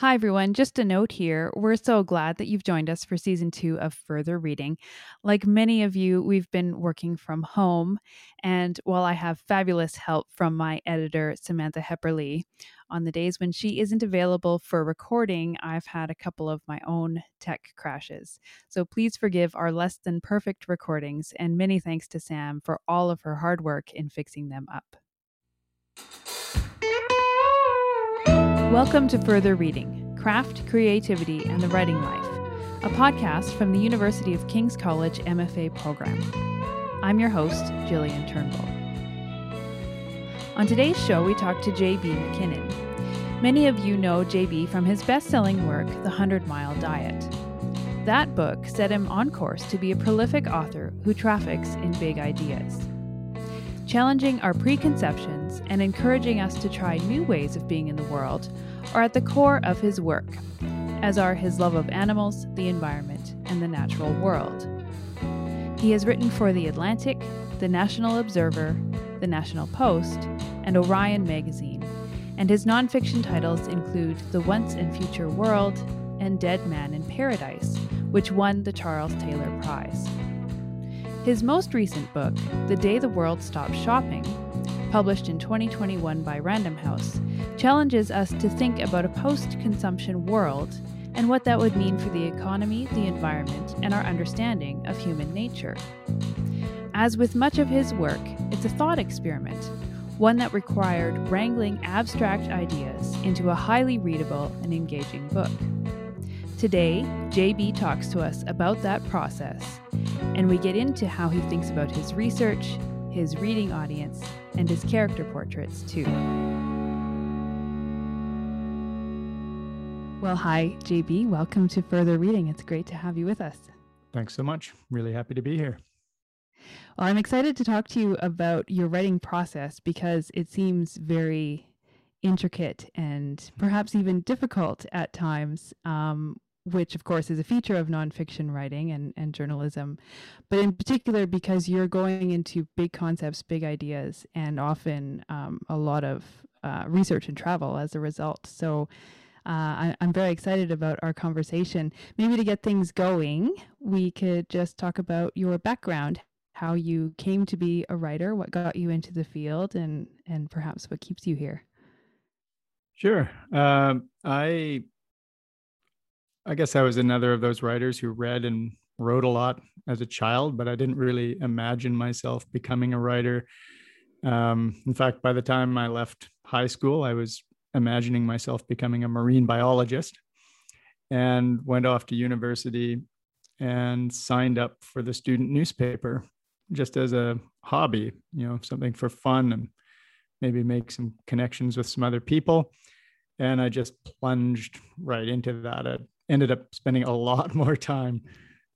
Hi, everyone. Just a note here. We're so glad that you've joined us for season two of Further Reading. Like many of you, we've been working from home. And while I have fabulous help from my editor, Samantha Hepperly, on the days when she isn't available for recording, I've had a couple of my own tech crashes. So please forgive our less than perfect recordings. And many thanks to Sam for all of her hard work in fixing them up. Welcome to Further Reading Craft, Creativity, and the Writing Life, a podcast from the University of King's College MFA program. I'm your host, Jillian Turnbull. On today's show, we talk to J.B. MacKinnon. Many of you know J.B. from his best selling work, The Hundred Mile Diet. That book set him on course to be a prolific author who traffics in big ideas challenging our preconceptions and encouraging us to try new ways of being in the world are at the core of his work, as are his love of animals, the environment, and the natural world. He has written for The Atlantic, The National Observer, The National Post, and Orion Magazine, and his nonfiction titles include The Once and Future World and Dead Man in Paradise, which won the Charles Taylor Prize. His most recent book, The Day the World Stopped Shopping, published in 2021 by Random House, challenges us to think about a post consumption world and what that would mean for the economy, the environment, and our understanding of human nature. As with much of his work, it's a thought experiment, one that required wrangling abstract ideas into a highly readable and engaging book. Today, JB talks to us about that process, and we get into how he thinks about his research, his reading audience, and his character portraits, too. Well, hi, JB. Welcome to Further Reading. It's great to have you with us. Thanks so much. Really happy to be here. Well, I'm excited to talk to you about your writing process because it seems very intricate and perhaps even difficult at times um, which of course is a feature of nonfiction writing and, and journalism, but in particular because you're going into big concepts, big ideas, and often um, a lot of uh, research and travel as a result. So uh, I, am very excited about our conversation. Maybe to get things going, we could just talk about your background, how you came to be a writer, what got you into the field, and and perhaps what keeps you here. Sure. Um, I I guess I was another of those writers who read and wrote a lot as a child, but I didn't really imagine myself becoming a writer. Um, in fact, by the time I left high school, I was imagining myself becoming a marine biologist and went off to university and signed up for the student newspaper just as a hobby, you know, something for fun and maybe make some connections with some other people. And I just plunged right into that at ended up spending a lot more time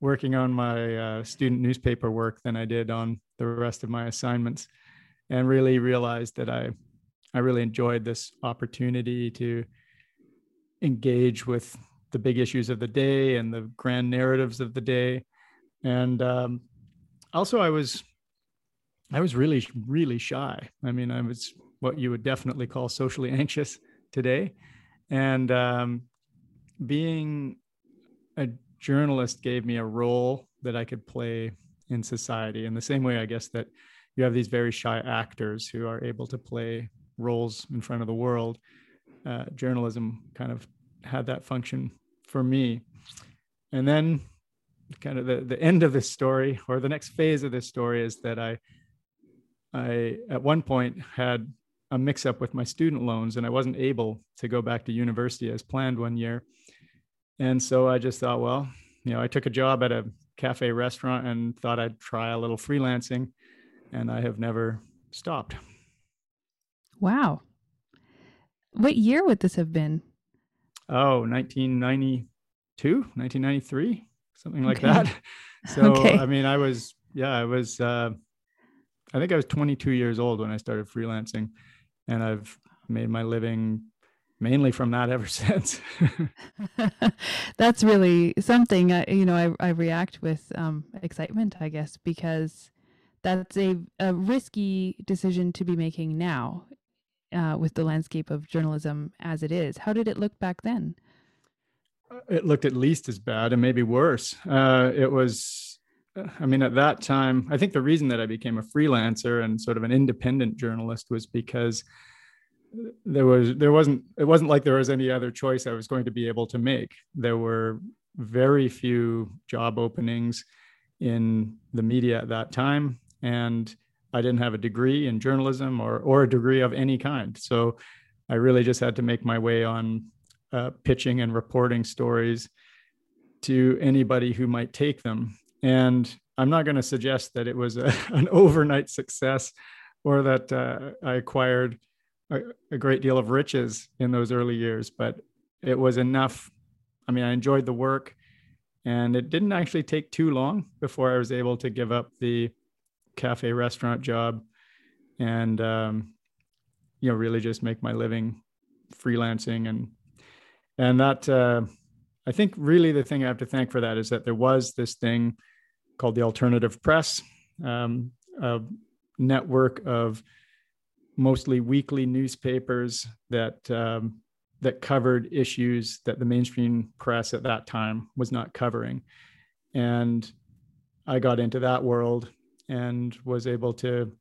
working on my uh, student newspaper work than I did on the rest of my assignments, and really realized that I I really enjoyed this opportunity to engage with the big issues of the day and the grand narratives of the day, and um, also I was I was really really shy. I mean, I was what you would definitely call socially anxious today, and um, being a journalist gave me a role that I could play in society in the same way, I guess, that you have these very shy actors who are able to play roles in front of the world. Uh, journalism kind of had that function for me. And then, kind of the, the end of this story, or the next phase of this story, is that I, I at one point had a mix up with my student loans and I wasn't able to go back to university as planned one year. And so I just thought, well, you know, I took a job at a cafe restaurant and thought I'd try a little freelancing, and I have never stopped. Wow. What year would this have been? Oh, 1992, 1993, something like okay. that. So, okay. I mean, I was, yeah, I was, uh, I think I was 22 years old when I started freelancing, and I've made my living mainly from that ever since. That's really something. Uh, you know, I, I react with um, excitement, I guess, because that's a, a risky decision to be making now uh, with the landscape of journalism as it is. How did it look back then? it looked at least as bad and maybe worse. Uh, it was, I mean, at that time, I think the reason that I became a freelancer and sort of an independent journalist was because there was there wasn't it wasn't like there was any other choice I was going to be able to make. There were very few job openings in the media at that time, and I didn't have a degree in journalism or or a degree of any kind. So I really just had to make my way on uh, pitching and reporting stories to anybody who might take them. And I'm not going to suggest that it was a, an overnight success or that uh, I acquired a, a great deal of riches in those early years, but it was enough. I mean, I enjoyed the work, and it didn't actually take too long before I was able to give up the cafe restaurant job and um, you know really just make my living freelancing and and that uh, i think really the thing i have to thank for that is that there was this thing called the alternative press um, a network of mostly weekly newspapers that um, that covered issues that the mainstream press at that time was not covering. And i got into that world and was able to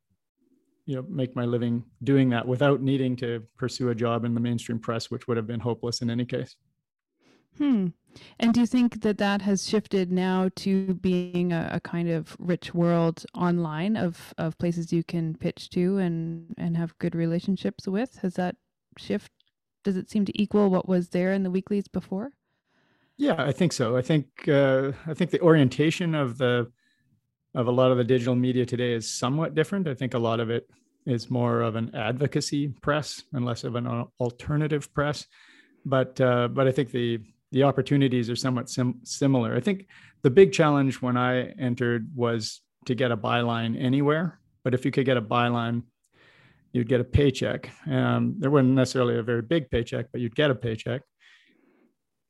you know make my living doing that without needing to pursue a job in the mainstream press which would have been hopeless in any case. Hmm and do you think that that has shifted now to being a, a, kind of rich world online of of places you can pitch to and and have good relationships with has that shift does it seem to equal what was there in the weeklies before yeah i think so i think uh, i think the orientation of the of a lot of the digital media today is somewhat different. I think a lot of it is more of an advocacy press and less of an alternative press. But uh, but I think the the opportunities are somewhat sim- similar. I think the big challenge when I entered was to get a byline anywhere. But if you could get a byline, you'd get a paycheck. Um, there wasn't necessarily a very big paycheck, but you'd get a paycheck.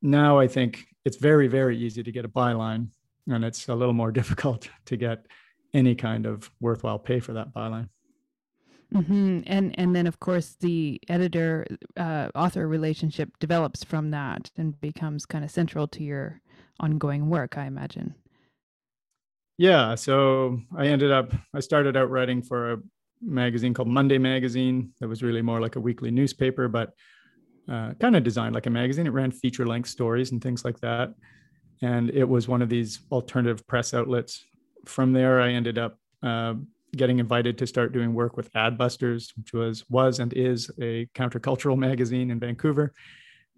Now I think it's very very easy to get a byline and it's a little more difficult to get any kind of worthwhile pay for that byline. Mm-hmm. And and then of course the editor uh, author relationship develops from that and becomes kind of central to your ongoing work, I imagine. Yeah, so I ended up I started out writing for a magazine called Monday Magazine that was really more like a weekly newspaper, but uh, kind of designed like a magazine. It ran feature length stories and things like that and it was one of these alternative press outlets. From there, I ended up uh, getting invited to start doing work with Adbusters, which was was and is a countercultural magazine in Vancouver.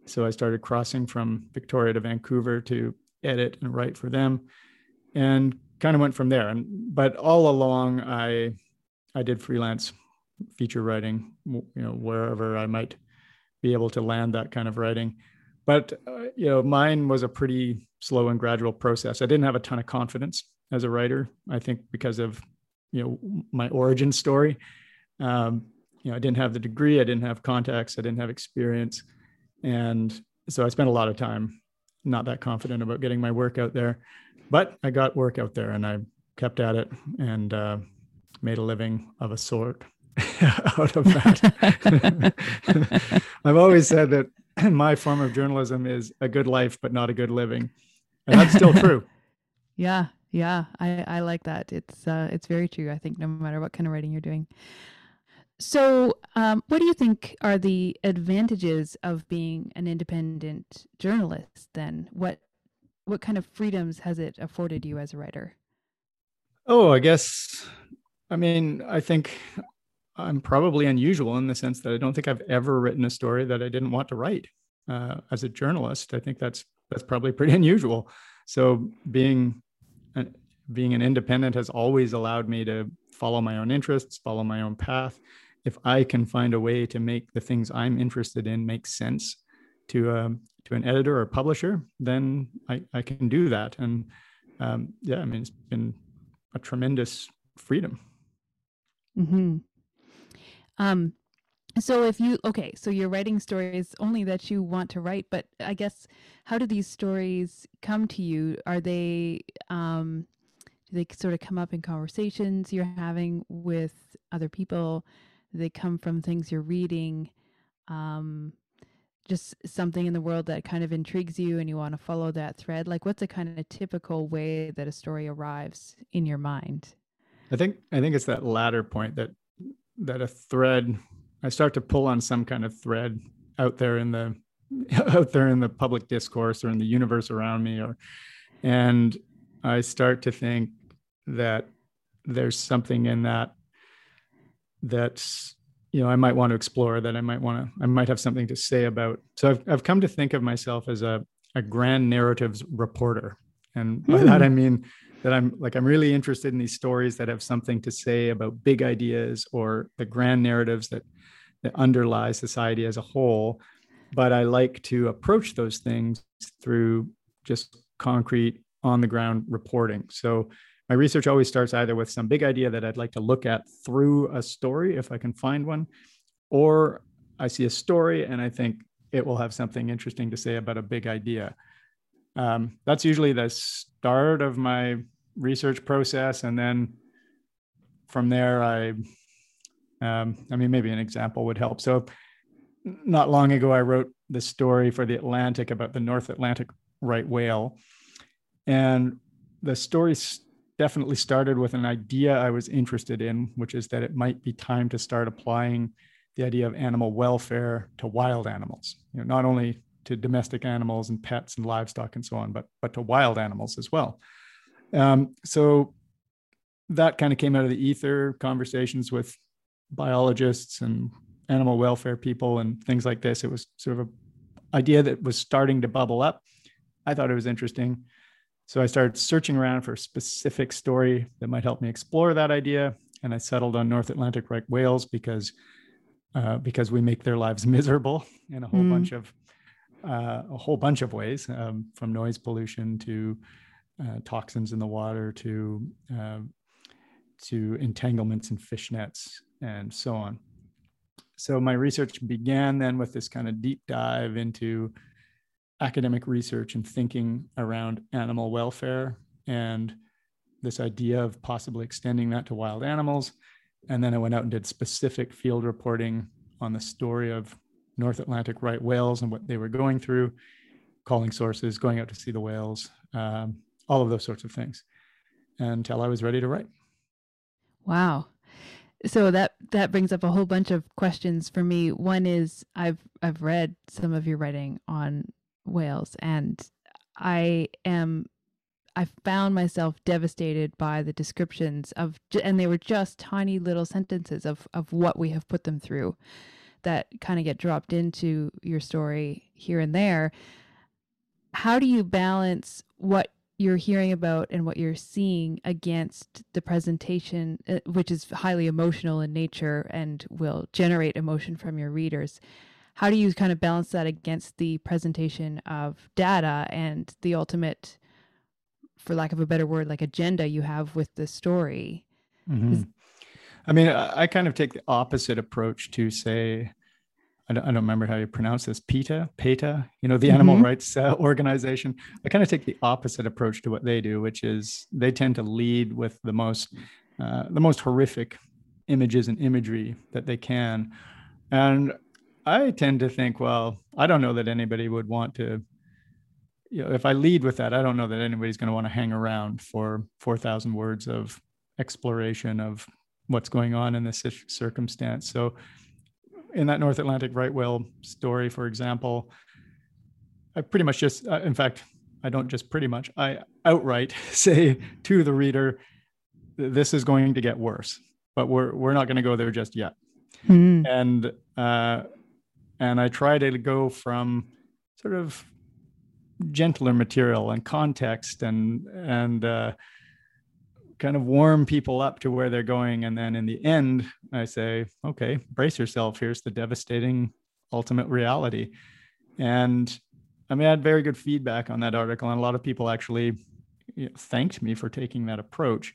So I started crossing from Victoria to Vancouver to edit and write for them, and kind of went from there. And but all along, I I did freelance feature writing, you know, wherever I might be able to land that kind of writing. But uh, you know, mine was a pretty slow and gradual process. I didn't have a ton of confidence as a writer. I think because of you know my origin story. Um, you know, I didn't have the degree, I didn't have contacts, I didn't have experience, and so I spent a lot of time not that confident about getting my work out there. But I got work out there, and I kept at it and uh, made a living of a sort out of that. I've always said that my form of journalism is a good life, but not a good living and that's still true. yeah, yeah, I I like that. It's uh, it's very true. I think no matter what kind of writing you're doing. So, um, what do you think are the advantages of being an independent journalist? Then, what what kind of freedoms has it afforded you as a writer? Oh, I guess. I mean, I think I'm probably unusual in the sense that I don't think I've ever written a story that I didn't want to write. Uh, as a journalist, I think that's that's probably pretty unusual. So being being an independent has always allowed me to follow my own interests, follow my own path. If I can find a way to make the things I'm interested in make sense to um, to an editor or publisher, then I, I can do that. And um, yeah, I mean, it's been a tremendous freedom. Hmm. Um, so if you okay so you're writing stories only that you want to write but i guess how do these stories come to you are they um do they sort of come up in conversations you're having with other people do they come from things you're reading um just something in the world that kind of intrigues you and you want to follow that thread? Like, what's a kind of typical way that a story arrives in your mind? I think I think it's that latter point that that a thread. I start to pull on some kind of thread out there in the out there in the public discourse or in the universe around me, or and I start to think that there's something in that that's you know I might want to explore that I might want to I might have something to say about. So I've I've come to think of myself as a a grand narratives reporter, and by mm. that I mean that I'm like I'm really interested in these stories that have something to say about big ideas or the grand narratives that that underlie society as a whole. But I like to approach those things through just concrete on the ground reporting. So my research always starts either with some big idea that I'd like to look at through a story, if I can find one, or I see a story and I think it will have something interesting to say about a big idea. Um, that's usually the start of my research process. And then from there, I, um, I mean, maybe an example would help. So, not long ago, I wrote the story for the Atlantic about the North Atlantic right whale. And the story definitely started with an idea I was interested in, which is that it might be time to start applying the idea of animal welfare to wild animals. You know, not only to domestic animals and pets and livestock and so on, but but to wild animals as well. Um, so that kind of came out of the ether conversations with biologists and animal welfare people and things like this. It was sort of an idea that was starting to bubble up. I thought it was interesting. So I started searching around for a specific story that might help me explore that idea. And I settled on North Atlantic right whales because uh, because we make their lives miserable in a whole mm. bunch of uh, a whole bunch of ways, um, from noise pollution to uh, toxins in the water to um, to entanglements in fish nets and so on. So my research began then with this kind of deep dive into academic research and thinking around animal welfare and this idea of possibly extending that to wild animals. And then I went out and did specific field reporting on the story of North Atlantic right whales and what they were going through, calling sources, going out to see the whales, um, all of those sorts of things until I was ready to write. Wow. So that that brings up a whole bunch of questions for me. One is I've I've read some of your writing on whales and I am I found myself devastated by the descriptions of and they were just tiny little sentences of of what we have put them through that kind of get dropped into your story here and there. How do you balance what you're hearing about and what you're seeing against the presentation, uh, which is highly emotional in nature and will generate emotion from your readers? how do you kind of balance that against the presentation of data and the ultimate for lack of a better word like agenda you have with the story mm-hmm. I mean I, kind of take the opposite approach to say I don't, I don't remember how you pronounce this PETA, PETA, you know, the mm-hmm. animal rights uh, organization. I kind of take the opposite approach to what they do, which is they tend to lead with the most, uh, the most horrific images and imagery that they can. And I tend to think, well, I don't know that anybody would want to, you know, if I lead with that, I don't know that anybody's going to want to hang around for 4,000 words of exploration of what's going on in this circumstance. So, in that North Atlantic right whale story, for example, I pretty much just, uh, in fact, I don't just pretty much, I outright say to the reader, this is going to get worse, but we're, we're not going to go there just yet. Mm. And uh, and I try to go from sort of gentler material and context and and uh, kind of warm people up to where they're going. And then in the end i say okay brace yourself. Here's the devastating ultimate reality. And i mean i had very good feedback on that article. And a lot of people actually you know, thanked me for taking that approach.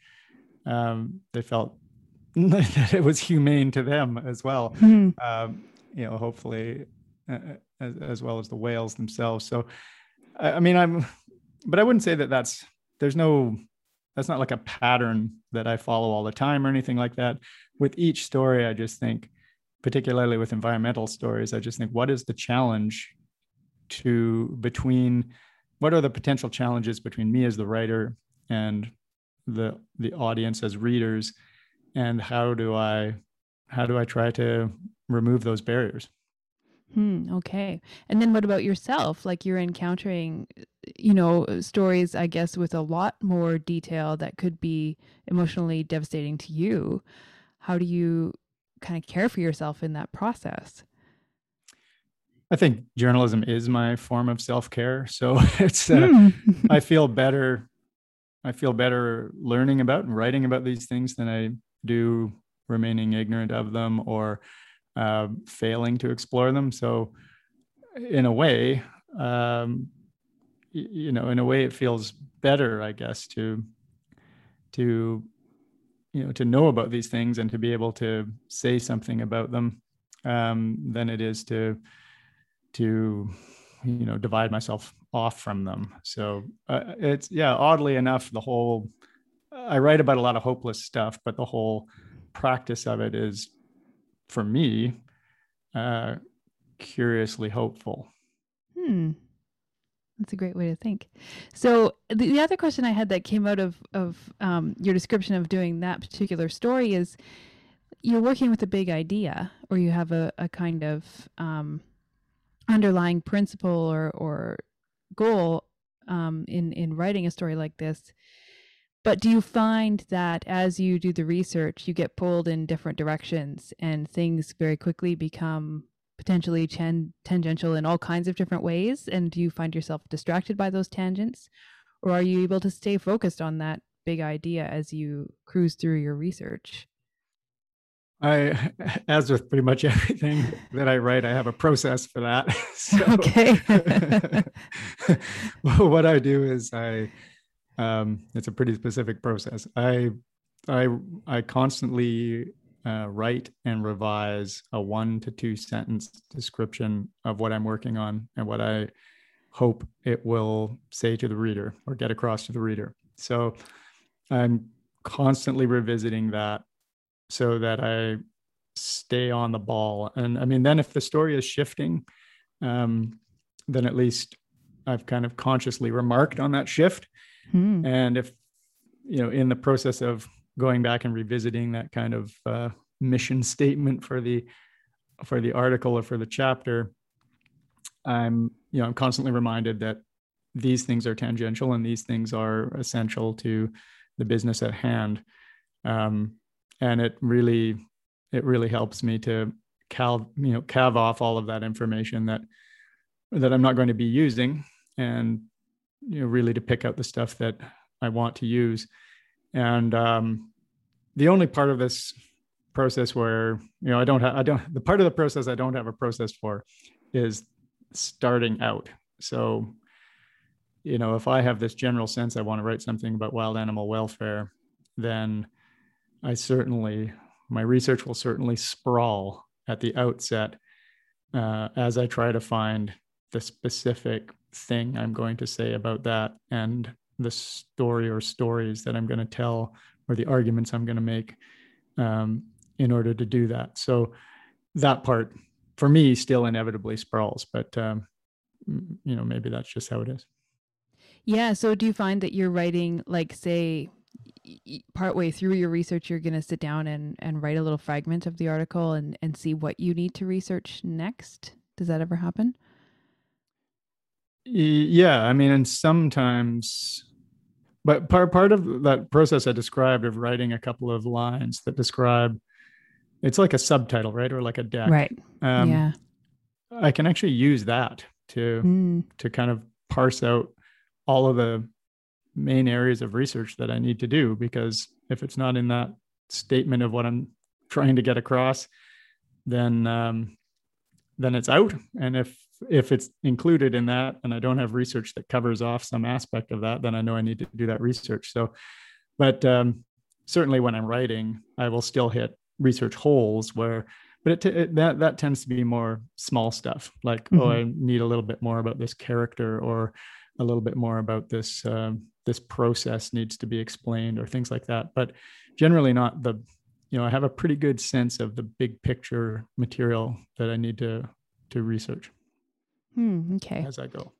Um, they felt that it was humane to them as well. Mm-hmm. um, you know, hopefully, uh, as, as, well as the whales themselves. So, I, I mean, I'm, but I wouldn't say that that's there's no that's not like a pattern that I follow all the time or anything like that. With each story, I just think, particularly with environmental stories, I just think, what is the challenge to between what are the potential challenges between me as the writer and the the audience as readers and how do i how do i try to remove those barriers Hmm, okay. And then what about yourself? Like you're encountering, you know, stories, I guess, with a lot more detail that could be emotionally devastating to you. How do you kind of care for yourself in that process? I think journalism is my form of self care. So it's, uh, hmm. I feel better. I feel better learning about and writing about these things than I do remaining ignorant of them or uh, failing to explore them. So, in a way, um, you know, in a way, it feels better, I guess, to to you know to know about these things and to be able to say something about them um, than it is to to you know divide myself off from them. So uh, it's yeah, oddly enough, the whole I write about a lot of hopeless stuff, but the whole practice of it is for me, uh, curiously hopeful. Hmm. That's a great way to think. So the, the other question I had that came out of of um, your description of doing that particular story is you're working with a big idea, or you have a, a kind of um, underlying principle or or goal um, in in writing a story like this. But do you find that as you do the research, you get pulled in different directions and things very quickly become potentially ten- tangential in all kinds of different ways? And do you find yourself distracted by those tangents? Or are you able to stay focused on that big idea as you cruise through your research? I, as with pretty much everything that I write, I have a process for that. So, okay. what I do is I um, it's a pretty specific process. I I I constantly uh, write and revise a one to two sentence description of what I'm working on and what I hope it will say to the reader or get across to the reader. So I'm constantly revisiting that so that I stay on the ball. And I mean, then if the story is shifting, um, then at least I've kind of consciously remarked on that shift Hmm. And if, you know, in the process of going back and revisiting that kind of uh, mission statement for the for the article or for the chapter, I'm, you know, I'm constantly reminded that these things are tangential and these things are essential to the business at hand. Um, and it really, it really helps me to cal, you know, calve off all of that information that that I'm not going to be using and you know really to pick out the stuff that I want to use. And um, the only part of this process where you know I don't have I don't the part of the process I don't have a process for is starting out. So you know if I have this general sense I want to write something about wild animal welfare, then I certainly my research will certainly sprawl at the outset uh, as I try to find the specific thing I'm going to say about that and the story or stories that I'm going to tell or the arguments I'm going to make um, in order to do that. So that part for me still inevitably sprawls, but um, you know maybe that's just how it is. Yeah. So do you find that you're writing like say partway through your research you're going to sit down and and write a little fragment of the article and and see what you need to research next? Does that ever happen? Yeah i mean and sometimes but part part of that process i described of writing a couple of lines that describe it's like a subtitle right or like a deck. Right. Um, yeah. I can actually use that to mm. to kind of parse out all of the main areas of research that i need to do because if it's not in that statement of what i'm trying to get across then um, then it's out. And if if it's included in that and I don't have research that covers off some aspect of that, then I know I need to do that research. So, but um, certainly when I'm writing, I will still hit research holes where, but it, t- it that that tends to be more small stuff like mm-hmm. oh I need a little bit more about this character or a little bit more about this um, this process needs to be explained or things like that. But generally not the you know I have a pretty good sense of the big picture material that I need to to research. Hmm, okay. as I go.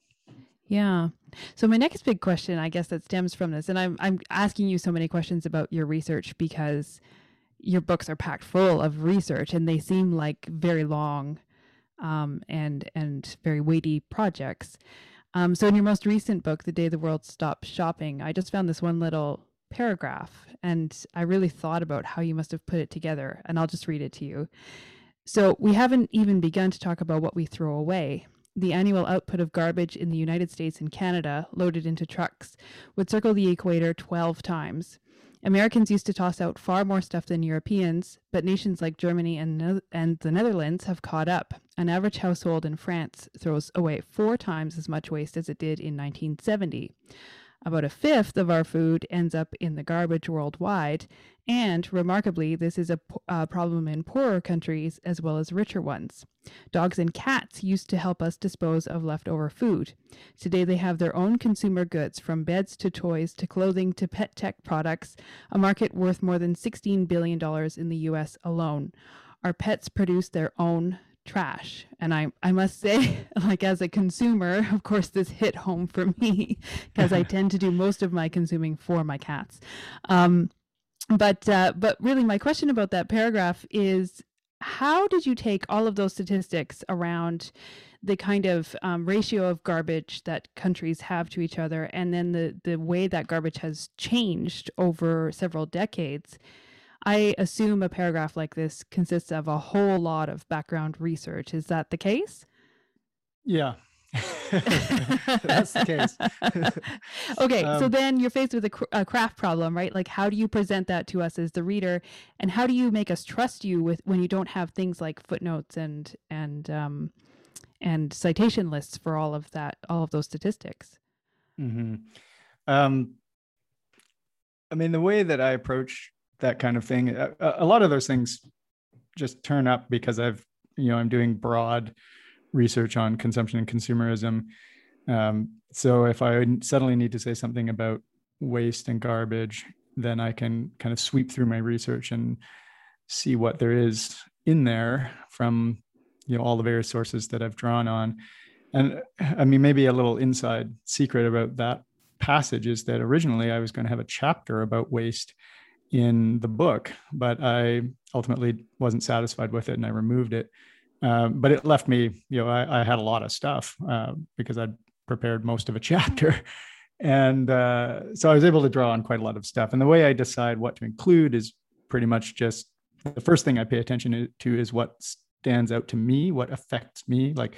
Yeah. So my next big question, I guess that stems from this, and I'm I'm asking you so many questions about your research because your books are packed full of research and they seem like very long um, and and very weighty projects. Um, so in your most recent book, The Day the World Stopped Shopping, I just found this one little paragraph and I really thought about how you must have put it together, and I'll just read it to you. So we haven't even begun to talk about what we throw away the annual output of garbage in the United States and Canada, loaded into trucks, would circle the equator 12 times. Americans used to toss out far more stuff than Europeans, but nations like Germany and, and the Netherlands have caught up. An average household in France throws away four times as much waste as it did in 1970. About a fifth of our food ends up in the garbage worldwide, and remarkably, this is a uh, problem in poorer countries as well as richer ones. Dogs and cats used to help us dispose of leftover food. Today, they have their own consumer goods, from beds to toys to clothing to pet tech products, a market worth more than $16 billion in the US alone. Our pets produce their own trash. And I, I must say, like as a consumer, of course, this hit home for me because I tend to do most of my consuming for my cats. Um, but uh, but really, my question about that paragraph is, how did you take all of those statistics around? the kind of um, ratio of garbage that countries have to each other, and then the the way that garbage has changed over several decades, I assume a paragraph like this consists of a whole lot of background research. Is that the case? Yeah. That's the case. okay, um, so then you're faced with a, cr- a, craft problem, right? Like, how do you present that to us as the reader, and how do you make us trust you with when you don't have things like footnotes and and um, and citation lists for all of that, all of those statistics? Mm-hmm. Um, I mean, the way that I approach that kind of thing. A, a, lot of those things just turn up because I've, you know, I'm doing broad research on consumption and consumerism. Um, so if I suddenly need to say something about waste and garbage, then I can kind of sweep through my research and see what there is in there from, you know, all the various sources that I've drawn on. And I mean, maybe a little inside secret about that passage is that originally I was going to have a chapter about waste in the book, but I ultimately wasn't satisfied with it and I removed it. Um, but it left me, you know, I, I had a lot of stuff uh, because I'd prepared most of a chapter. And uh, so I was able to draw on quite a lot of stuff. And the way I decide what to include is pretty much just the first thing I pay attention to is what stands out to me, what affects me. Like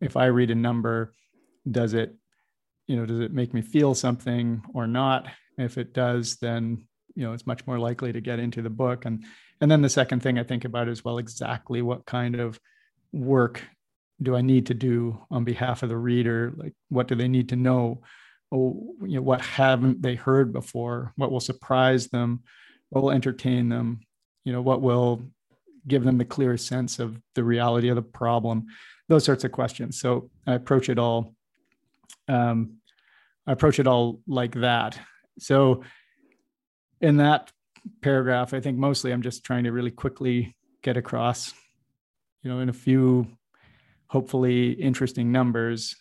if I read a number, does it, you know, does it make me feel something or not? If it does, then you know it's much more likely to get into the book. And and then the second thing i think about is well exactly what kind of work do i need to do on behalf of the reader? Like what do they need to know? Oh you know what haven't they heard before? What will surprise them? What will entertain them? You know what will give them the clearest sense of the reality of the problem? Those sorts of questions. So i approach it all um, i approach it all like that. So in that paragraph, I think mostly I'm just trying to really quickly get across, you know, in a few hopefully interesting numbers,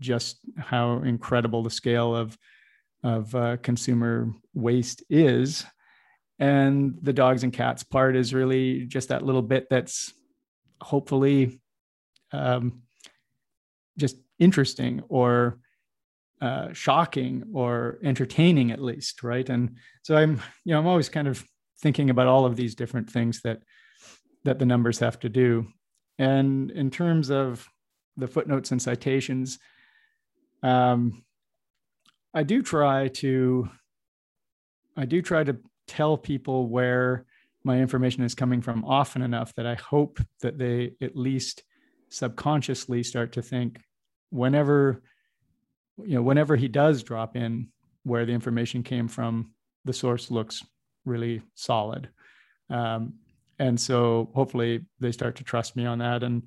just how incredible the scale of of uh, consumer waste is. And the dogs and cats part is really just that little bit that's hopefully um, just interesting or uh, shocking or entertaining at least right? And so i'm you know i'm always kind of thinking about all of these different things that that the numbers have to do. And in terms of the footnotes and citations um, i do try to i do try to tell people where my information is coming from often enough that i hope that they at least subconsciously start to think whenever you know, whenever he does drop in where the information came from, the source looks really solid. Um, and so hopefully they start to trust me on that. And,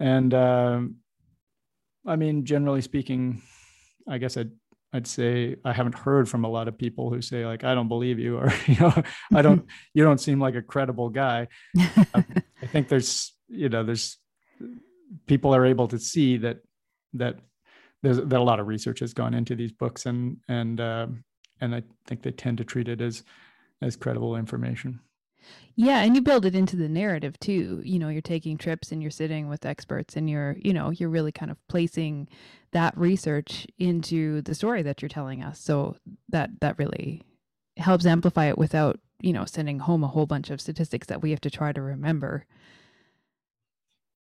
and, um, I mean, generally speaking, I guess I'd, I'd say I haven't heard from a lot of people who say like, I don't believe you, or, you know, I don't, you don't seem like a credible guy. I think there's, you know, there's people are able to see that that there's that a lot of research has gone into these books and and uh, and I think they tend to treat it as as credible information. Yeah, and you build it into the narrative too. You know, you're taking trips and you're sitting with experts and you're, you know, you're really kind of placing that research into the story that you're telling us. So that that really helps amplify it without, you know, sending home a whole bunch of statistics that we have to try to remember.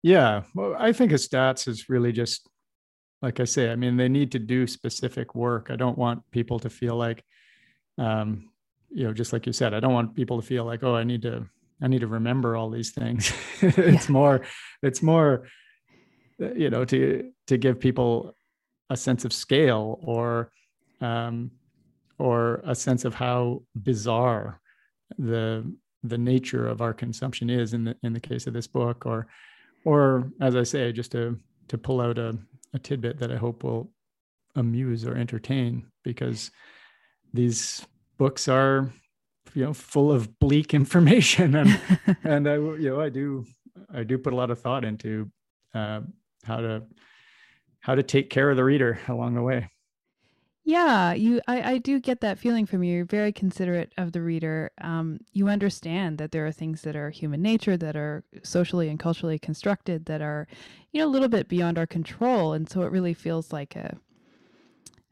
Yeah, well, I think a stats is really just like I say. I mean, they need to do specific work. I don't want people to feel like um, you know, just like you said, I don't want people to feel like, oh, I need to, I need to remember all these things. it's yeah. more, it's more, you know, to to give people a sense of scale or, um, or a sense of how bizarre the the nature of our consumption is in the in the case of this book, or, or as I say, just to to pull out a, a tidbit that I hope will amuse or entertain because these books are you know full of bleak information and and i you know i do i do put a lot of thought into uh, how to how to take care of the reader along the way yeah you i i do get that feeling from you you're very considerate of the reader um you understand that there are things that are human nature that are socially and culturally constructed that are you know a little bit beyond our control and so it really feels like a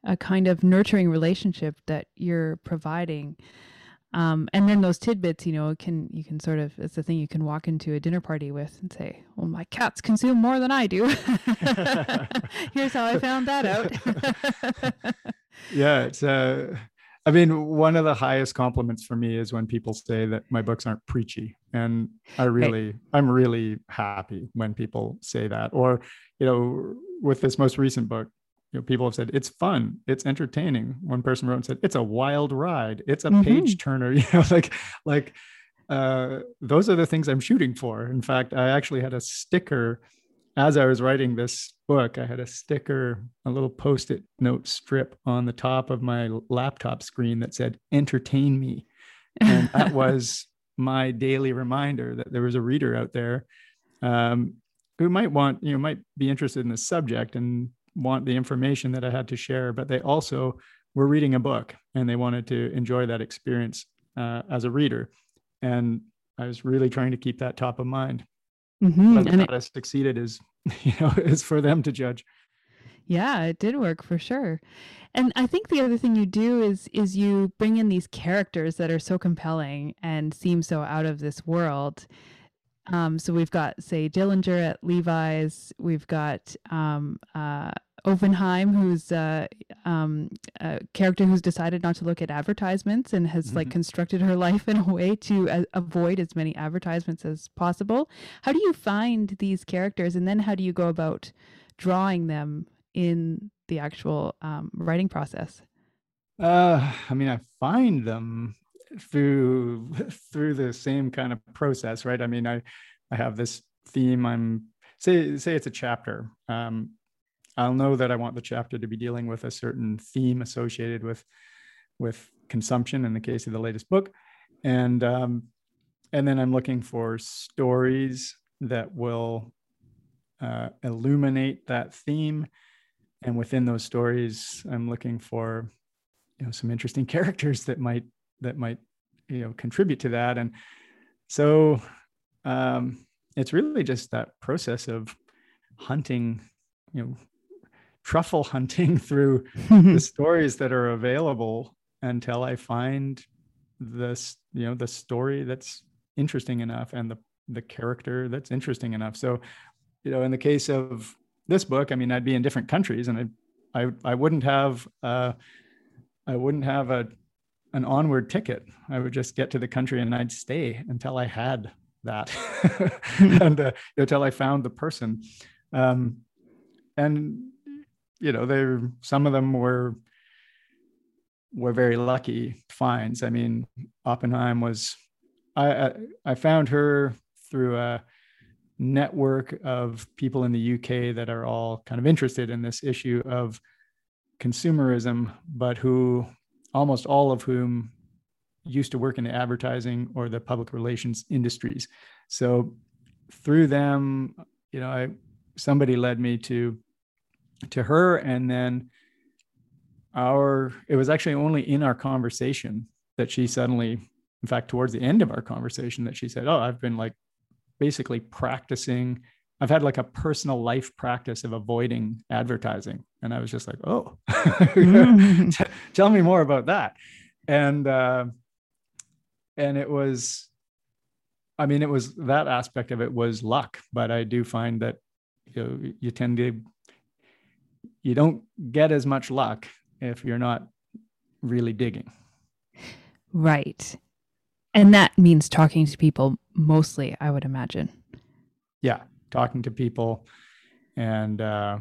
a kind of nurturing relationship that you're providing. Um, and then those tidbits, you know, can you can sort of it's the thing you can walk into a dinner party with and say, "Well, my cats consume more than I do. Here's how I found that out." yeah, it's uh I mean, one of the highest compliments for me is when people say that my books aren't preachy. And I really, right. I'm really happy when people say that. Or, you know, with this most recent book, you know, people have said it's fun, it's entertaining. One person wrote and said it's a wild ride, it's a mm-hmm. page turner. You know, like like uh, those are the things I'm shooting for. In fact, I actually had a sticker as I was writing this book. I had a sticker, a little post-it note strip on the top of my laptop screen that said "Entertain me," and that was my daily reminder that there was a reader out there um, who might want you know might be interested in the subject and want the information that I had to share, but they also were reading a book and they wanted to enjoy that experience uh, as a reader. And I was really trying to keep that top of mind. Mm-hmm. Whether and it, I succeeded is, you know, is for them to judge. Yeah, it did work for sure. And I think the other thing you do is is you bring in these characters that are so compelling and seem so out of this world um, so we've got, say, Dillinger at Levi's. We've got um, uh, Oppenheim, who's uh, um, a character who's decided not to look at advertisements and has mm-hmm. like constructed her life in a way to uh, avoid as many advertisements as possible. How do you find these characters, and then how do you go about drawing them in the actual um, writing process? Uh, I mean, I find them through through the same kind of process right i mean i i have this theme i'm say say it's a chapter um, i'll know that i want the chapter to be dealing with a certain theme associated with with consumption in the case of the latest book. And um, and then i'm looking for stories that will uh, illuminate that theme. And within those stories i'm looking for you know some interesting characters that might that might you know contribute to that. And so um, it's really just that process of hunting you know truffle hunting through the stories that are available until i find this you know the story that's interesting enough and the the character that's interesting enough so you know in the case of this book i mean i'd be in different countries and i i, I wouldn't have uh i wouldn't have a an onward ticket. I would just get to the country and I'd stay until I had that and uh, until I found the person. Um, and you know, there some of them were were very lucky finds. I mean, Oppenheim was I I, I found her through a network of people in the UK that are all kind of interested in this issue of consumerism, but who almost all of whom used to work in the advertising or the public relations industries. So through them, you know, I somebody led me to to her and then our it was actually only in our conversation that she suddenly in fact towards the end of our conversation that she said oh i've been like basically practicing i've had like a personal life practice of avoiding advertising. And i was just like oh tell me more about that. And uh and it was i mean it was that aspect of it was luck but i do find that you know you tend to you don't get as much luck if you're not really digging. Right. And that means talking to people mostly, I would imagine. Yeah, talking to people and uh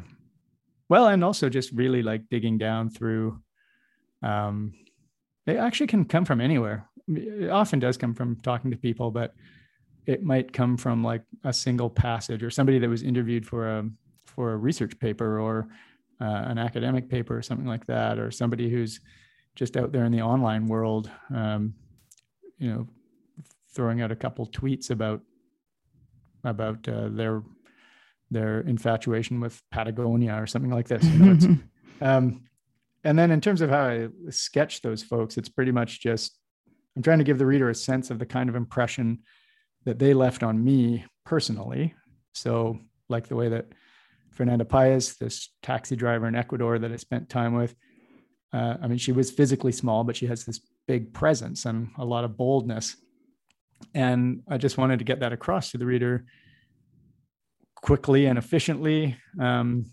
well, and also just really like digging down through um it actually can come from anywhere. It often does come from talking to people, but it might come from like a single passage or somebody that was interviewed for a for a research paper or uh, an academic paper or something like that, or somebody who's just out there in the online world, um, you know, throwing out a couple tweets about about uh, their their infatuation with Patagonia or something like this. You know, um, and then in terms of how I sketch those folks, it's pretty much just I'm trying to give the reader a sense of the kind of impression that they left on me personally. So, like the way that Fernanda Paez, this taxi driver in Ecuador that I spent time with. Uh, I mean, she was physically small, but she has this big presence and a lot of boldness. And I just wanted to get that across to the reader quickly and efficiently um,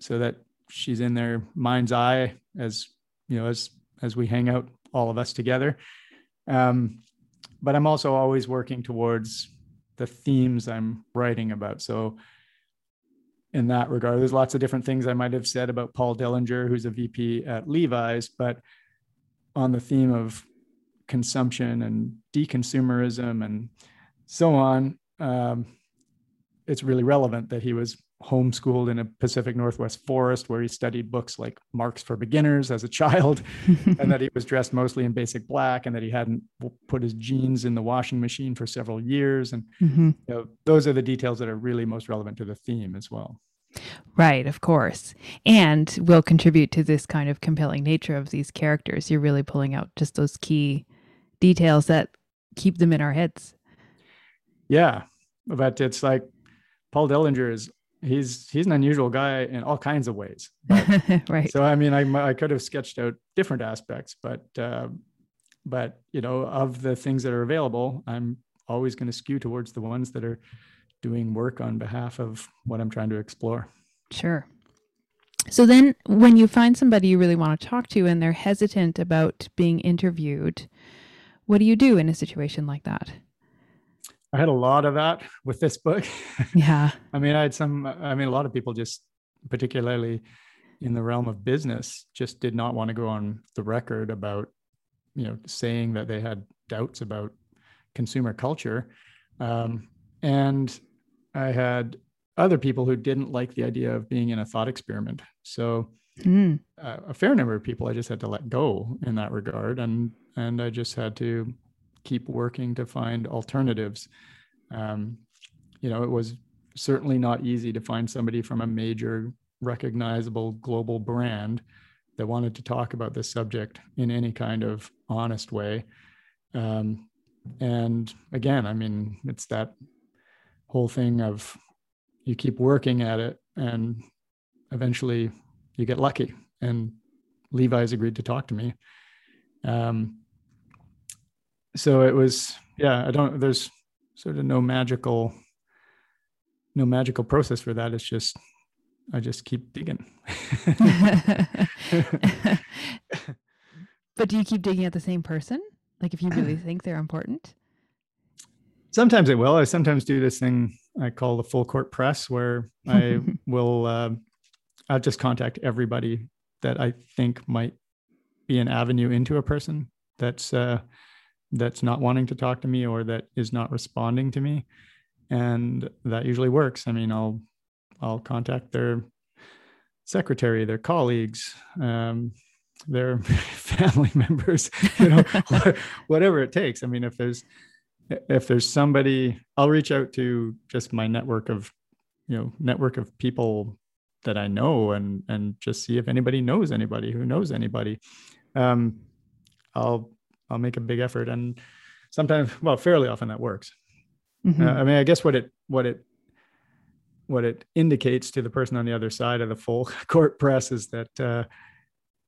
so that she's in their mind's eye as you know as as we hang out all of us together um, but i'm also always working towards the themes i'm writing about so in that regard. There's lots of different things I might have said about Paul Dillinger, who's a VP at Levi's, but on the theme of consumption and deconsumerism and so on, um, it's really relevant that he was homeschooled in a Pacific Northwest forest where he studied books like Marx for Beginners as a child, and that he was dressed mostly in basic black, and that he hadn't put his jeans in the washing machine for several years. And mm-hmm. you know, those are the details that are really most relevant to the theme as well. Right, of course. And will contribute to this kind of compelling nature of these characters. You're really pulling out just those key details that keep them in our heads. Yeah. But it's like Paul Dillinger is he's he's an unusual guy in all kinds of ways. But, right. So I mean, I I could have sketched out different aspects, but uh, but you know, of the things that are available, I'm always going to skew towards the ones that are doing work on behalf of what I'm trying to explore. Sure. So then, when you find somebody you really want to talk to and they're hesitant about being interviewed, what do you do in a situation like that? I had a lot of that with this book. Yeah. I mean, I had some, I mean, a lot of people just, particularly in the realm of business, just did not want to go on the record about, you know, saying that they had doubts about consumer culture. Um, and I had other people who didn't like the idea of being in a thought experiment. So, mm. uh, a fair number of people I just had to let go in that regard, and and I just had to keep working to find alternatives. Um, you know, it was certainly not easy to find somebody from a major recognizable global brand that wanted to talk about this subject in any kind of honest way. Um, and again, I mean, it's that whole thing of you keep working at it and eventually you get lucky. And Levi's agreed to talk to me. Um, so it was yeah i don't there's sort of no magical no magical process for that. It's just i just keep digging. But do you keep digging at the same person? Like if you really think they're important? Sometimes i will. I sometimes do this thing i call the full court press where i will uh, i'll just contact everybody that i think might be an avenue into a person that's uh, that's not wanting to talk to me or that is not responding to me. And that usually works. I mean i'll i'll contact their secretary their colleagues um, their family members you know whatever it takes. I mean if there's if there's somebody i'll reach out to just my network of you know network of people that I know and and just see if anybody knows anybody who knows anybody. Um, I'll I'll make a big effort, and sometimes, well, fairly often that works. Mm-hmm. Uh, I mean, I guess what it what it what it indicates to the person on the other side of the full court press is that uh,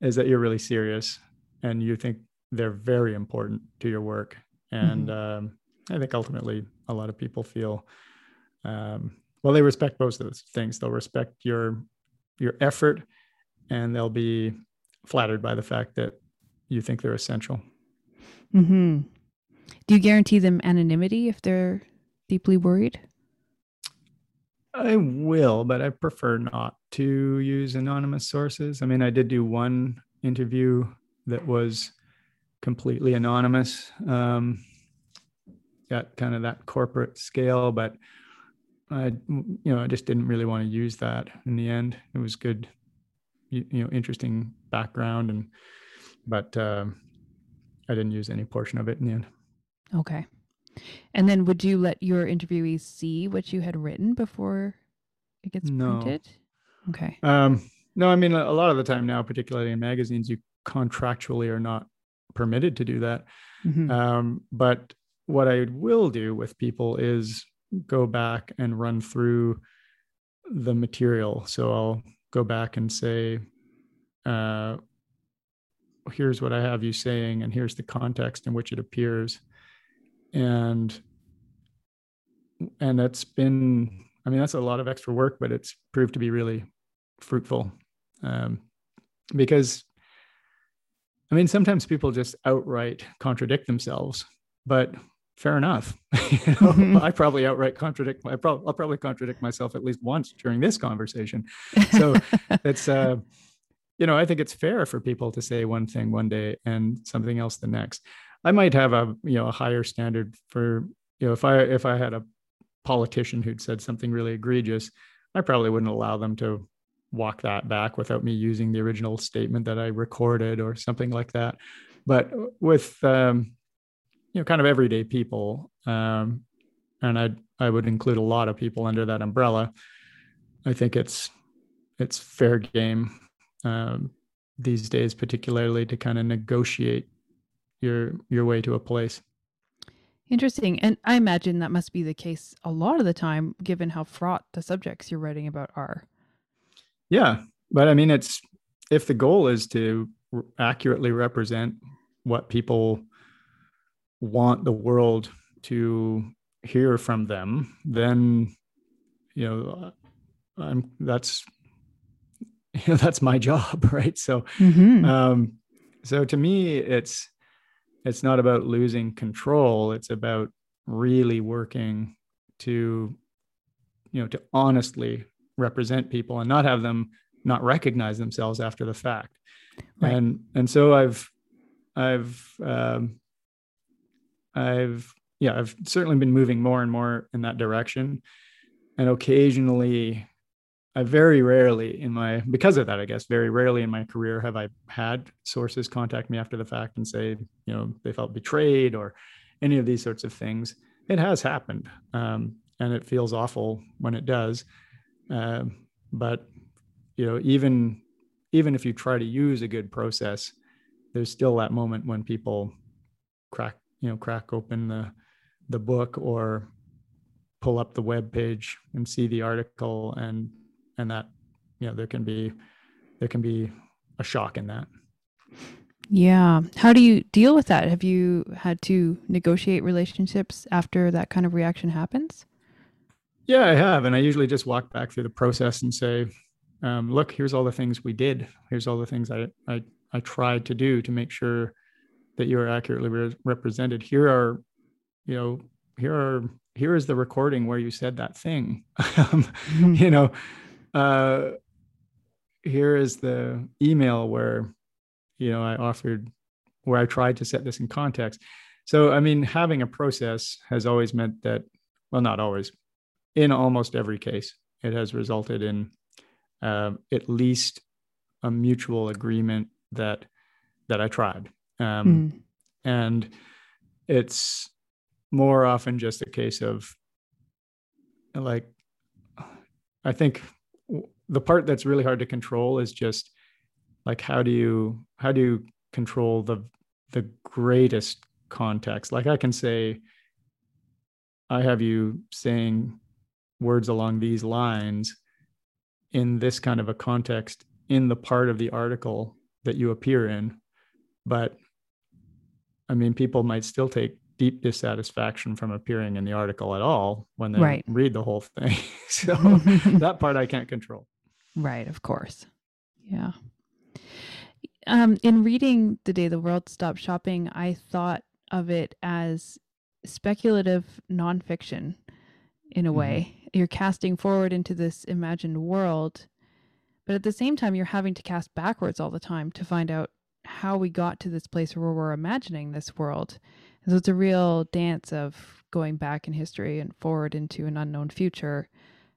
is that you're really serious and you think they're very important to your work. And mm-hmm. um, I think ultimately a lot of people feel um, well they respect both of those things. They'll respect your your effort, and they'll be flattered by the fact that you think they're essential. Mm-hmm. Do you guarantee them anonymity if they're deeply worried? I will, but I prefer not to use anonymous sources. I mean, I did do one interview that was completely anonymous um, at kind of that corporate scale, but I, you know, I just didn't really want to use that in the end. It was good, you, you know, interesting background, and but um, I didn't use any portion of it in the end. Okay. And then would you let your interviewees see what you had written before it gets no. printed? Okay. Um, no, I mean, a lot of the time now, particularly in magazines, you contractually are not permitted to do that. Mm-hmm. Um, but what I will do with people is go back and run through the material. So I'll go back and say, uh, here's what I have you saying, and here's the context in which it appears. And and that's been i mean that's a lot of extra work but it's proved to be really fruitful. Um, because i mean sometimes people just outright contradict themselves but fair enough. You know, mm-hmm. i probably outright contradict I pro- i'll probably contradict myself at least once during this conversation. So it's uh you know i think it's fair for people to say one thing one day and something else the next I might have a you know a higher standard for you know if I if I had a politician who'd said something really egregious, I probably wouldn't allow them to walk that back without me using the original statement that I recorded or something like that. But with um, you know kind of everyday people, um, and I I would include a lot of people under that umbrella. I think it's it's fair game um, these days, particularly to kind of negotiate your your way to a place. Interesting. And I imagine that must be the case a lot of the time, given how fraught the subjects you're writing about are. Yeah. But I mean, it's if the goal is to accurately represent what people want the world to hear from them, then, you know, I'm, that's, you know, that's my job. Right. So, mm-hmm. um, so to me, it's, it's not about losing control it's about really working to you know to honestly represent people and not have them not recognize themselves after the fact right. and and so i've i've um, i've yeah i've certainly been moving more and more in that direction and occasionally I very rarely in my because of that, I guess, very rarely in my career have I had sources contact me after the fact and say, you know, they felt betrayed or any of these sorts of things. It has happened, um, and it feels awful when it does. Um, but you know, even even if you try to use a good process, there's still that moment when people crack, you know, crack open the the book or pull up the web page and see the article and and that you know there can be there can be a shock in that. Yeah. How do you deal with that? Have you had to negotiate relationships after that kind of reaction happens? Yeah i have. And i usually just walk back through the process and say um, look here's all the things we did. Here's all the things i i, I tried to do to make sure that you are accurately re- represented. Here are you know here are here is the recording where you said that thing. Um, mm-hmm. you know uh, here is the email where you know I offered where I tried to set this in context. So I mean, having a process has always meant that, well, not always, in almost every case, it has resulted in uh, at least a mutual agreement that that I tried, um, mm. and it's more often just a case of like I think the part that's really hard to control is just like how do you how do you control the the greatest context? Like i can say i have you saying words along these lines in this kind of a context in the part of the article that you appear in. But i mean people might still take deep dissatisfaction from appearing in the article at all when they right. read the whole thing. So that part i can't control right of course yeah um, in reading The Day the World Stopped Shopping, I thought of it as speculative nonfiction in a mm-hmm. way. You're casting forward into this imagined world, but at the same time, you're having to cast backwards all the time to find out how we got to this place where we're imagining this world. And so it's a real dance of going back in history and forward into an unknown future.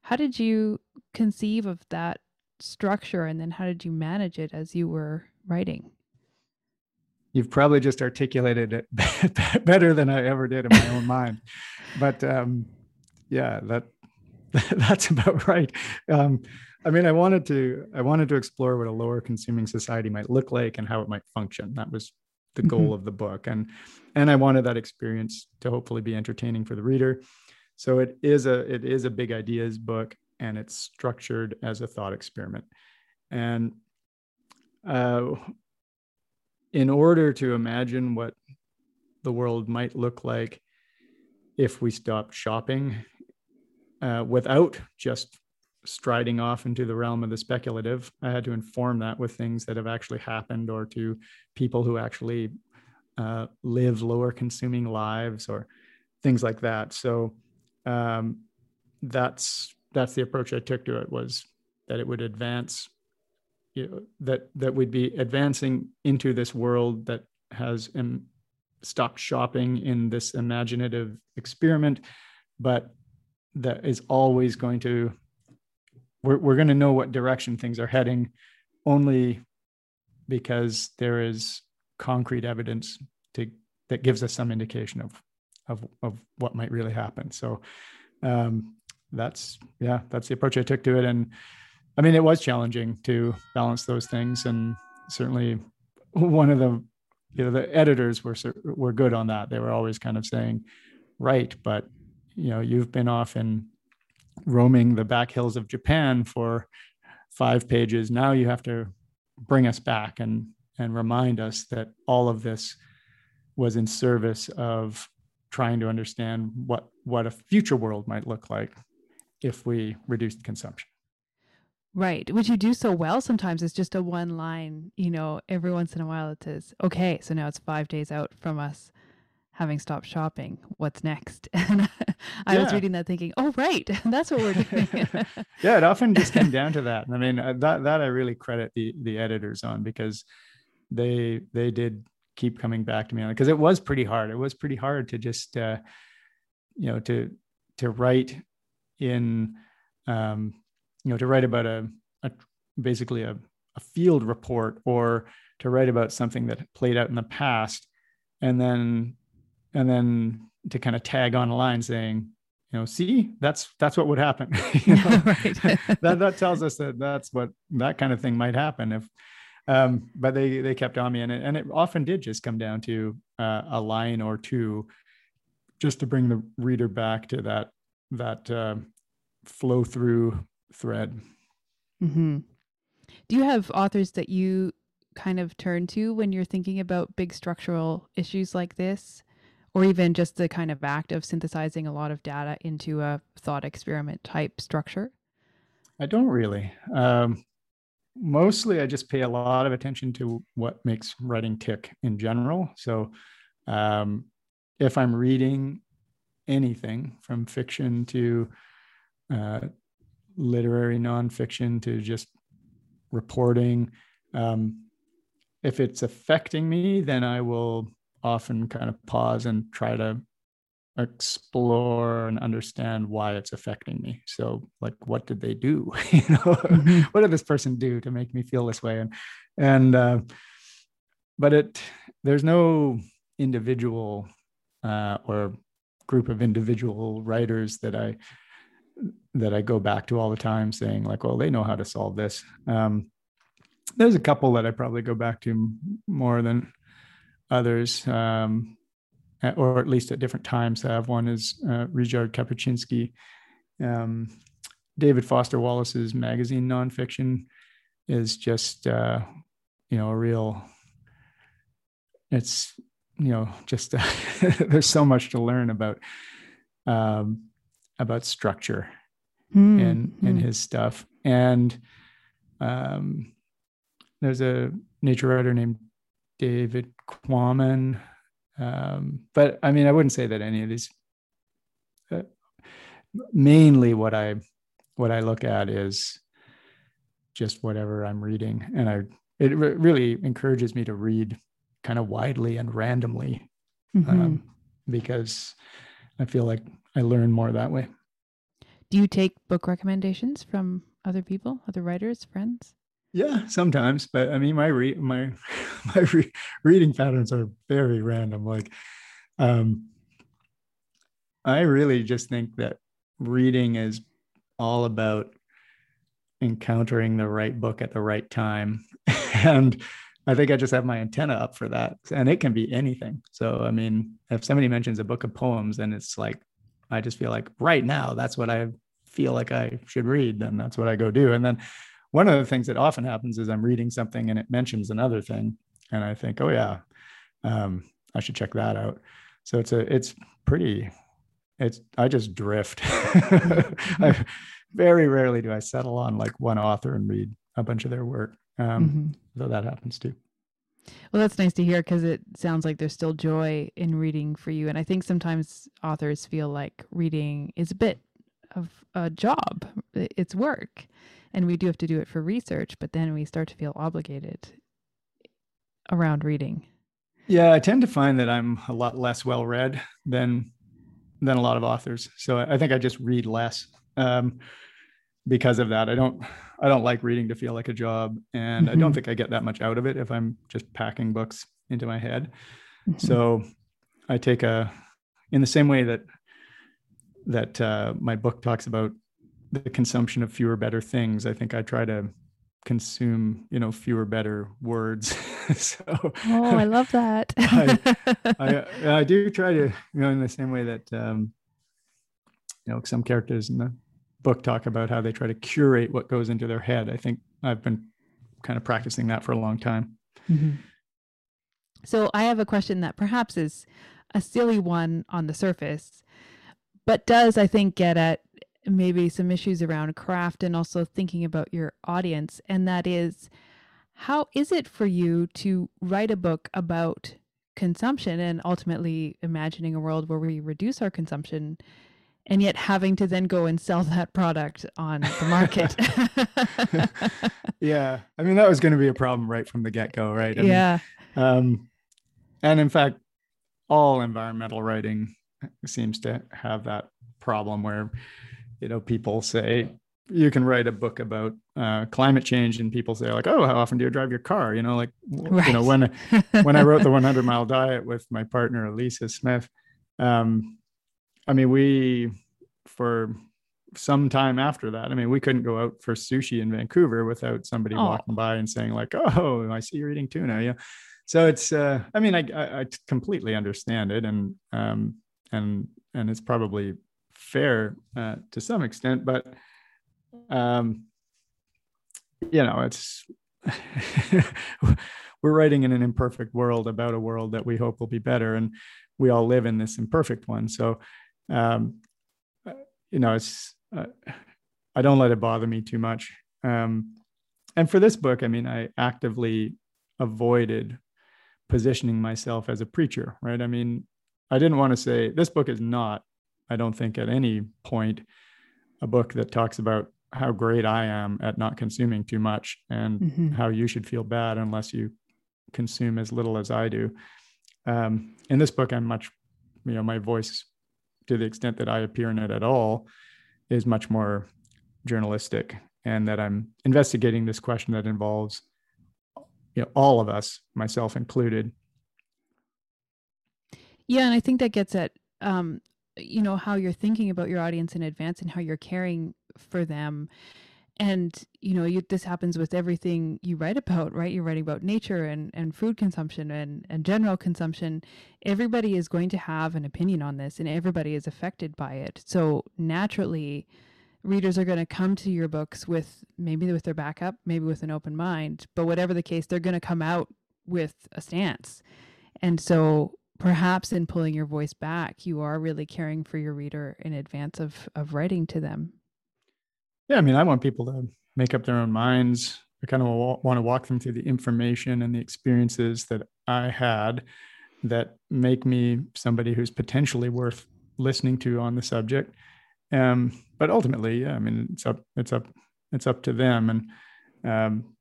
How did you conceive of that structure and then how did you manage it as you were writing? You've probably just articulated it better than I ever did in my own mind. But um, yeah, that that's about right. Um, I mean, I wanted to I wanted to explore what a lower consuming society might look like and how it might function. That was the goal mm-hmm. of the book, and and I wanted that experience to hopefully be entertaining for the reader. So it is a it is a big ideas book, and it's structured as a thought experiment. And uh, in order to imagine what the world might look like if we stopped shopping uh, without just striding off into the realm of the speculative, I had to inform that with things that have actually happened or to people who actually uh, live lower consuming lives or things like that. So um, that's that's the approach I took to it was that it would advance you know, that that we'd be advancing into this world that has um, stopped shopping in this imaginative experiment, but that is always going to we're, we're going to know what direction things are heading only because there is concrete evidence to that gives us some indication of of of what might really happen. So um, that's yeah that's the approach i took to it and I mean, it was challenging to balance those things, and certainly one of the you know the editors were were good on that. They were always kind of saying, "Right, but you know, you've been off in roaming the back hills of Japan for five pages. Now you have to bring us back and and remind us that all of this was in service of trying to understand what what a future world might look like if we reduced consumption." Right. Which you do so well sometimes it's just a one line, you know, every once in a while it says, okay, so now it's five days out from us having stopped shopping. What's next? And I yeah. was reading that thinking, oh, right, that's what we're doing. yeah, it often just came down to that. I mean, uh, that, that I really credit the, the editors on because they, they did keep coming back to me on it because it was pretty hard. It was pretty hard to just, uh, you know, to, to write in, um, you know to write about a, a basically a, a field report or to write about something that played out in the past and then and then to kind of tag on a line saying you know see that's that's what would happen you know? that that tells us that that's what that kind of thing might happen if um, but they they kept on me and it, and it often did just come down to uh, a line or two just to bring the reader back to that that uh, flow through thread. Mm-hmm. Do you have authors that you kind of turn to when you're thinking about big structural issues like this? Or even just the kind of act of synthesizing a lot of data into a thought experiment type structure? I don't really. Um, mostly, I just pay a lot of attention to what makes writing tick in general. So, um, if I'm reading anything from fiction to uh, literary nonfiction to just reporting. Um, if it's affecting me, then I will often kind of pause and try to explore and understand why it's affecting me. So, like, what did they do? you know, mm-hmm. what did this person do to make me feel this way? And and uh, but it there's no individual uh, or group of individual writers that I that I go back to all the time, saying like, "Well, they know how to solve this." Um, there's a couple that I probably go back to more than others, um, or at least at different times. I have one is uh, Ryszard Kapuscinski. Um, David Foster Wallace's magazine nonfiction is just, uh, you know, a real. It's you know just there's so much to learn about um, about structure mm, in in mm. his stuff and um, there's a nature writer named David Quammen um, but I mean I wouldn't say that any of these uh, mainly what I what I look at is just whatever I'm reading and I it re- really encourages me to read kind of widely and randomly mm-hmm. um, because I feel like I learn more that way. Do you take book recommendations from other people, other writers, friends? Yeah, sometimes, but I mean, my re- my my re- reading patterns are very random. Like, um, I really just think that reading is all about encountering the right book at the right time, and I think I just have my antenna up for that. And it can be anything. So, I mean, if somebody mentions a book of poems and it's like, I just feel like right now, that's what I feel like I should read, then that's what I go do. And then one of the things that often happens is I'm reading something and it mentions another thing. And I think, oh, yeah, um, I should check that out. So it's a, it's pretty, it's, I just drift. I, very rarely do I settle on like one author and read a bunch of their work. Um, mm-hmm. So that happens too. Well, that's nice to hear because it sounds like there's still joy in reading for you. And I think sometimes authors feel like reading is a bit of a job, it's work. And we do have to do it for research, but then we start to feel obligated around reading. Yeah, I tend to find that I'm a lot less well read than than a lot of authors. So I think I just read less. Um, because of that. I don't I don't like reading to feel like a job, and mm-hmm. I don't mm-hmm. think I get that much out of it if I'm just packing books into my head. Mm-hmm. So I take a in the same way that that uh, my book talks about the consumption of fewer better things. I think I try to consume you know fewer better words so oh i love that I, I, I do try to you know in the same way that um you know some characters in the book talk about how they try to curate what goes into their head. I think I've been kind of practicing that for a long time. Mm-hmm. So I have a question that perhaps is a silly one on the surface, but does, I think, get at maybe some issues around craft and also thinking about your audience. And that is, how is it for you to write a book about consumption and ultimately imagining a world where we reduce our consumption and yet having to then go and sell that product on the market. yeah. I mean, that was going to be a problem right from the get go, right? I yeah. Mean, um, and in fact, all environmental writing seems to have that problem where, you know, people say, you can write a book about uh, climate change and people say like oh how often do you drive your car you know like right. you know when when i wrote the 100 mile diet with my partner Alisa Smith um, I mean, we for some time after that. I mean, we couldn't go out for sushi in Vancouver without somebody oh. walking by and saying like, "Oh, I see you're eating tuna." Yeah. So it's. Uh, I mean, I, I, I completely understand it, and um, and and it's probably fair uh, to some extent, but um, you know, it's. we're writing in an imperfect world about a world that we hope will be better, and we all live in this imperfect one. So um, you know, it's uh, I don't let it bother me too much. Um, and for this book, I mean, I actively avoided positioning myself as a preacher, right? I mean, I didn't want to say this book is not, I don't think, at any point, a book that talks about how great I am at not consuming too much and mm-hmm. how you should feel bad unless you consume as little as I do. Um, in this book, I'm much, you know, my voice to the extent that I appear in it at all, is much more journalistic, and that I'm investigating this question that involves you know, all of us, myself included. Yeah, and I think that gets at um, you know how you're thinking about your audience in advance and how you're caring for them and you know you, this happens with everything you write about right? You're writing about nature and, and food consumption and, and general consumption. Everybody is going to have an opinion on this and everybody is affected by it. So naturally readers are going to come to your books with maybe with their backup maybe with an open mind but whatever the case they're going to come out with a stance. And so perhaps in pulling your voice back you are really caring for your reader in advance of of writing to them yeah, I mean, I want people to make up their own minds. I kind of want to walk them through the information and the experiences that I had that make me somebody who's potentially worth listening to on the subject. Um, but ultimately, yeah, I mean, it's up, it's up, it's up to them, and um,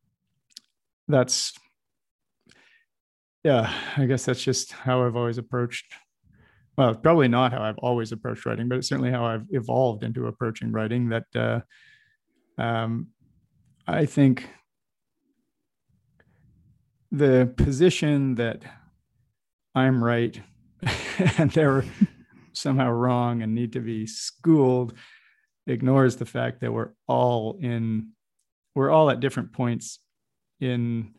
that's, yeah, I guess that's just how I've always approached. Well, probably not how I've always approached writing, but it's certainly how I've evolved into approaching writing. That uh, um, I think the position that I'm right and they're somehow wrong and need to be schooled ignores the fact that we're all in we're all at different points in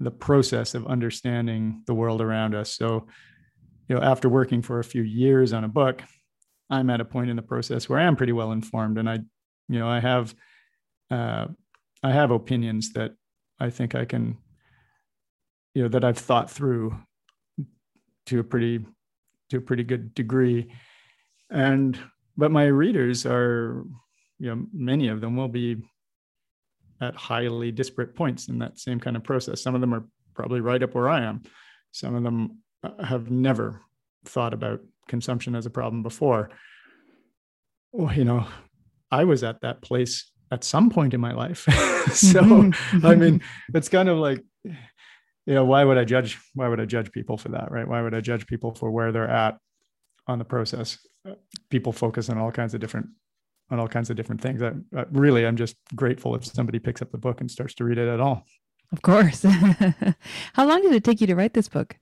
the process of understanding the world around us. So you know after working for a few years on a book i'm at a point in the process where i'm pretty well informed and i you know i have uh, i have opinions that i think i can you know that i've thought through to a pretty to a pretty good degree. And but my readers are you know many of them will be at highly disparate points in that same kind of process. Some of them are probably right up where i am. Some of them uh, have never thought about consumption as a problem before. Well, you know I was at that place at some point in my life. so mm-hmm. I mean, it's kind of like, you know, why would I judge? Why would I judge people for that? Right? Why would I judge people for where they're at on the process? People focus on all kinds of different on all kinds of different things. I, I really, I'm just grateful if somebody picks up the book and starts to read it at all. Of course. How long did it take you to write this book?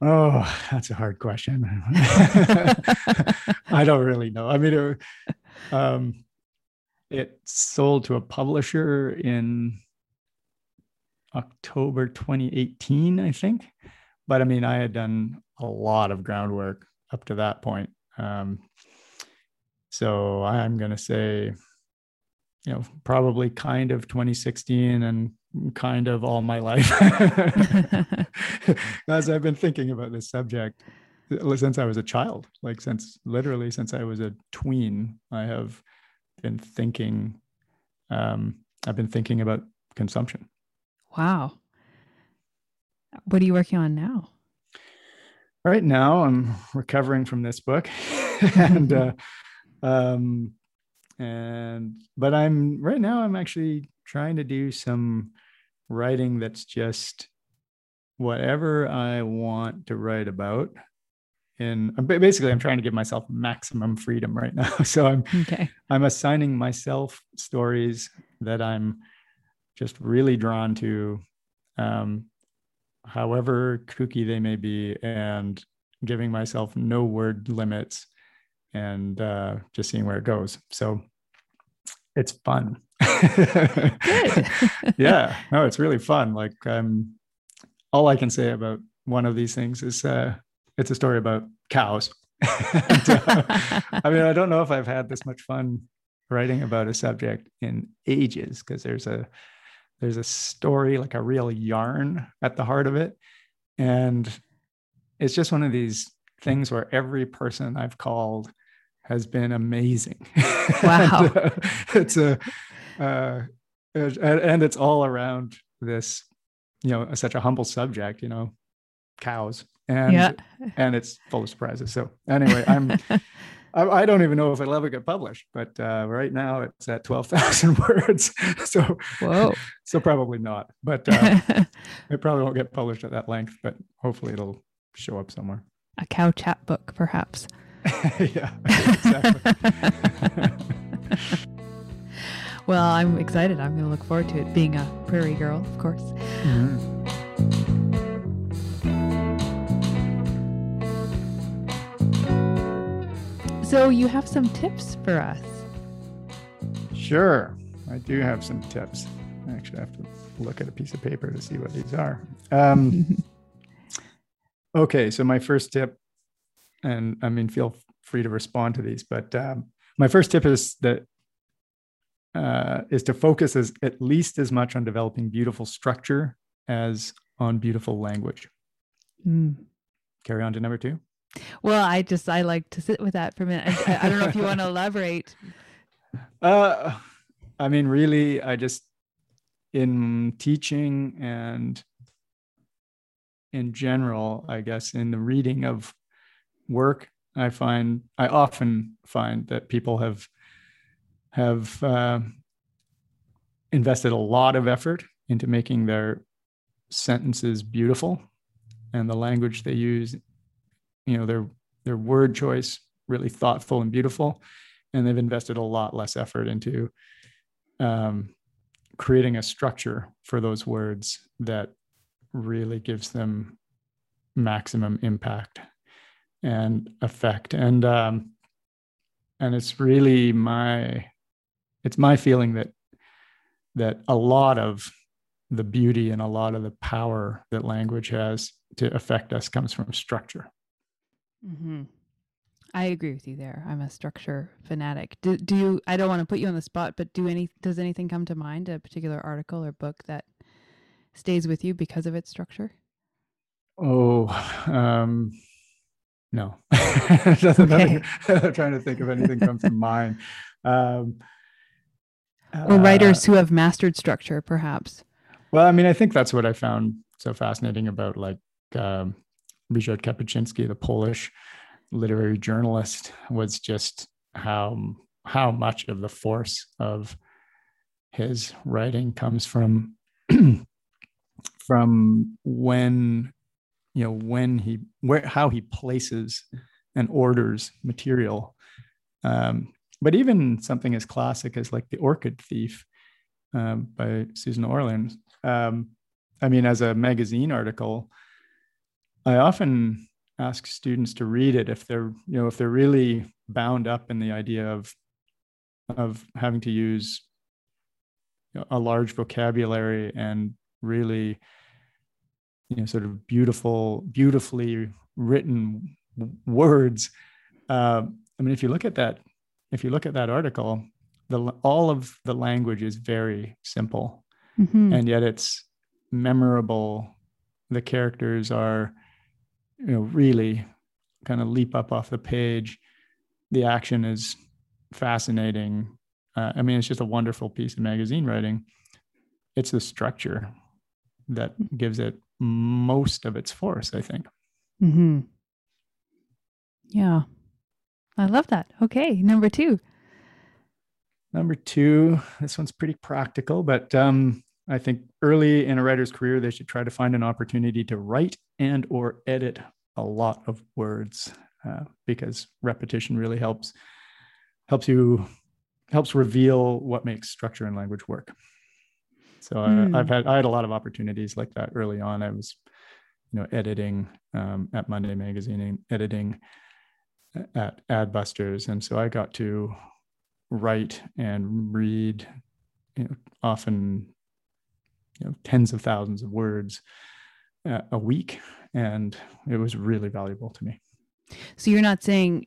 Oh, that's a hard question. I don't really know. I mean, it, um, it sold to a publisher in October 2018, I think. But I mean, I had done a lot of groundwork up to that point. Um, so I'm going to say, you know, probably kind of 2016 and kind of all my life. As I've been thinking about this subject since I was a child, like since literally since I was a tween, I have been thinking. Um, I've been thinking about consumption. Wow. What are you working on now? Right now, I'm recovering from this book, and uh, um, and but I'm right now. I'm actually trying to do some writing that's just whatever I want to write about in basically i'm trying to give myself maximum freedom right now. So i'm okay. I'm assigning myself stories that i'm just really drawn to um, however kooky they may be and giving myself no word limits and uh, just seeing where it goes. So it's fun. Yeah. No it's really fun. Like um all i can say about one of these things is uh it's a story about cows. and, uh, I mean, I don't know if I've had this much fun writing about a subject in ages because there's a there's a story like a real yarn at the heart of it. And it's just one of these things where every person i've called has been amazing. Wow. And, uh, it's a uh, and it's all around this you know such a humble subject you know cows and yeah. and it's full of surprises. So anyway, I'm I, I, don't even know if it'll ever get published, but uh, right now it's at twelve thousand words. so whoa, so probably not. But uh, it probably won't get published at that length. But hopefully it'll show up somewhere. A cow chat book, perhaps. yeah, exactly. well, I'm excited. I'm going to look forward to it. Being a prairie girl, of course. Mm-hmm. So you have some tips for us. Sure. I do have some tips. I actually have to look at a piece of paper to see what these are. Um, okay, so my first tip, and I mean, feel free to respond to these, but um, my first tip is that uh, is to focus as at least as much on developing beautiful structure as on beautiful language. Mm. Carry on to number two. Well, I just I like to sit with that for a minute. I, I don't know if you want to elaborate. Uh, I mean, really, I just in teaching and in general, I guess, in the reading of work, I find I often find that people have have uh, invested a lot of effort into making their sentences beautiful, and the language they use, you know, their their word choice really thoughtful and beautiful, and they've invested a lot less effort into um, creating a structure for those words that really gives them maximum impact and effect. And um, and it's really my it's my feeling that that a lot of the beauty and a lot of the power that language has to affect us comes from structure mm-hmm. I agree with you there. I'm a structure fanatic. Do, do you? I don't want to put you on the spot, but do any? Does anything come to mind? A particular article or book that stays with you because of its structure? Oh, um, no. okay. I'm trying to think if anything comes to mind. Um, or writers uh, who have mastered structure, perhaps. Well, I mean, I think that's what I found so fascinating about like um, Ryszard Kapuscinski, the Polish literary journalist was just how how much of the force of his writing comes from from when you know when he where how he places and orders material. Um, but even something as classic as like the orchid thief um, by susan orlean um, i mean as a magazine article i often ask students to read it if they're you know if they're really bound up in the idea of of having to use a large vocabulary and really you know sort of beautiful beautifully written words. Uh, i mean if you look at that if you look at that article the all of the language is very simple. Mm-hmm. and yet it's memorable. The characters are you know really kind of leap up off the page. The action is fascinating. Uh, i mean it's just a wonderful piece of magazine writing. It's the structure that gives it most of its force i think. Mm-hmm. yeah. I love that. Okay number two. Number two this one's pretty practical but um, I think early in a writer's career, they should try to find an opportunity to write and or edit a lot of words uh, because repetition really helps helps you helps reveal what makes structure and language work. So mm. I, have had I had a lot of opportunities like that early on. I was, you know, editing um, at Monday Magazine, editing at Adbusters, and so I got to write and read, you know, often you know tens of thousands of words a week and it was really valuable to me so you're not saying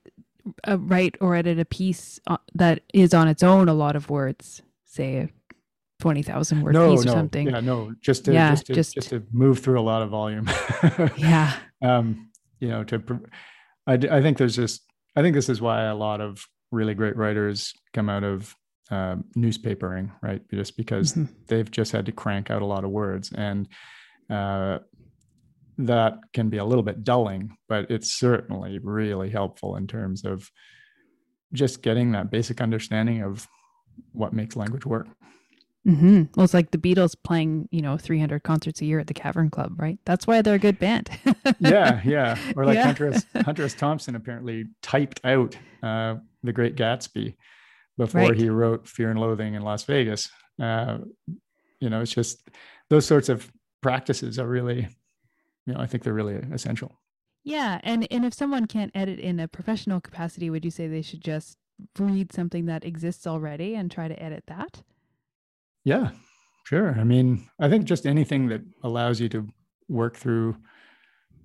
uh, write or edit a piece uh, that is on its own a lot of words say a 20,000 word no, piece or no. something yeah no just to, yeah, just, to, just, just to move through a lot of volume yeah um you know to I, I think there's just i think this is why a lot of really great writers come out of uh, newspapering, right? Just because mm-hmm. they've just had to crank out a lot of words, and uh, that can be a little bit dulling, but it's certainly really helpful in terms of just getting that basic understanding of what makes language work. Mm-hmm. Well, it's like the Beatles playing, you know, 300 concerts a year at the Cavern Club, right? That's why they're a good band. yeah, yeah. Or like yeah. Hunter S. Hunter S. Thompson apparently typed out uh, The Great Gatsby before right. he wrote Fear and Loathing in Las Vegas. Uh, you know, it's just those sorts of practices are really, you know, I think they're really essential. Yeah, and and if someone can't edit in a professional capacity, would you say they should just read something that exists already and try to edit that? Yeah, sure. I mean, I think just anything that allows you to work through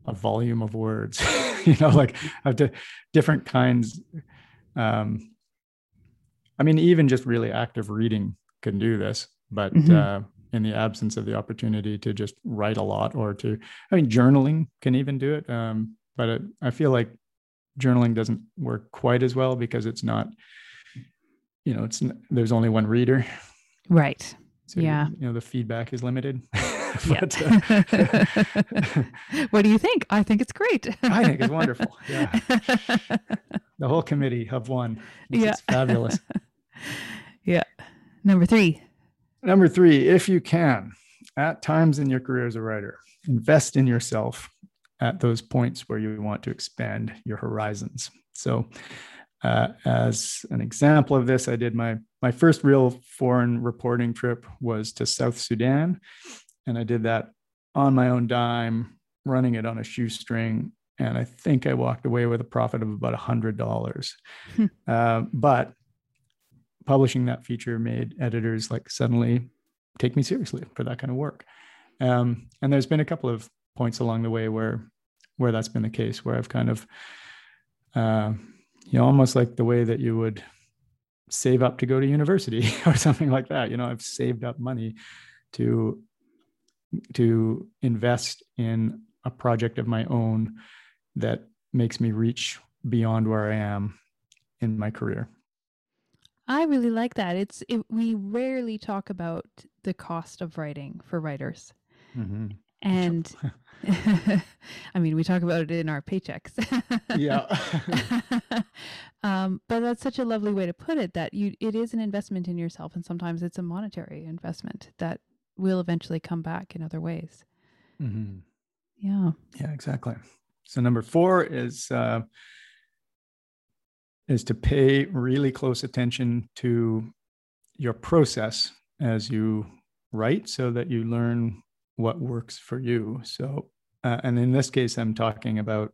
a volume of words, you know, like have to different kinds. Um, I mean, even just really active reading can do this, but mm-hmm. uh, in the absence of the opportunity to just write a lot or to, I mean, journaling can even do it. Um, but it, I feel like journaling doesn't work quite as well because it's not, you know, it's there's only one reader. Right. So, yeah. You know, the feedback is limited. but, uh, what do you think? I think it's great. I think it's wonderful. Yeah. The whole committee have won. Yeah. fabulous. yeah. Number three. Number three, if you can, at times in your career as a writer, invest in yourself at those points where you want to expand your horizons. So, uh, as an example of this, I did my my first real foreign reporting trip was to South Sudan, and I did that on my own dime, running it on a shoestring. And I think I walked away with a profit of about a hundred dollars. Hmm. uh, but publishing that feature made editors like suddenly take me seriously for that kind of work. Um, and there's been a couple of points along the way where where that's been the case, where I've kind of uh, you know almost like the way that you would save up to go to university or something like that. You know, I've saved up money to to invest in a project of my own that makes me reach beyond where I am in my career. I really like that. It's it, we rarely talk about the cost of writing for writers, mm-hmm. and I mean we talk about it in our paychecks. yeah, um, but that's such a lovely way to put it. That you it is an investment in yourself, and sometimes it's a monetary investment that will eventually come back in other ways. Mm-hmm. Yeah. Yeah. Exactly. So number four is. Uh, is to pay really close attention to your process as you write so that you learn what works for you. So, uh, and in this case, I'm talking about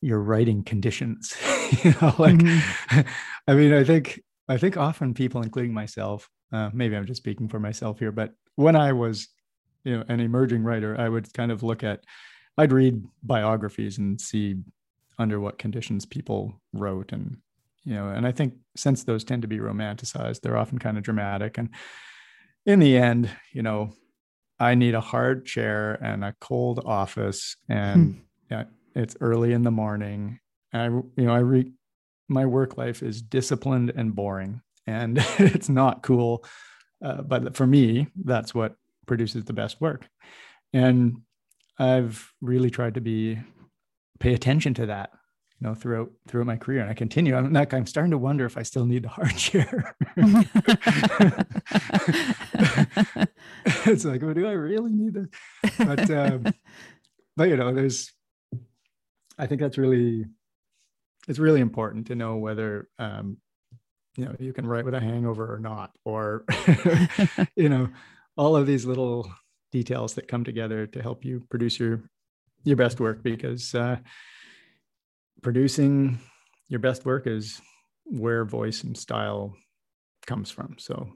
your writing conditions. you know, like, mm-hmm. I mean, I think, I think often people, including myself, uh, maybe I'm just speaking for myself here, but when I was, you know, an emerging writer, I would kind of look at, I'd read biographies and see under what conditions people wrote. And you know and i think since those tend to be romanticized they're often kind of dramatic. And in the end you know i need a hard chair and a cold office. And hmm. yeah, it's early in the morning. I you know i re my work life is disciplined and boring. And it's not cool. Uh, but for me that's what produces the best work. And i've really tried to be pay attention to that you know throughout throughout my career. And i continue i'm like i'm starting to wonder if i still need the hard chair. It's like well, do i really need this? But um but you know there's i think that's really it's really important to know whether um you know you can write with a hangover or not or you know all of these little details that come together to help you produce your your best work because uh, producing your best work is where voice and style comes from. So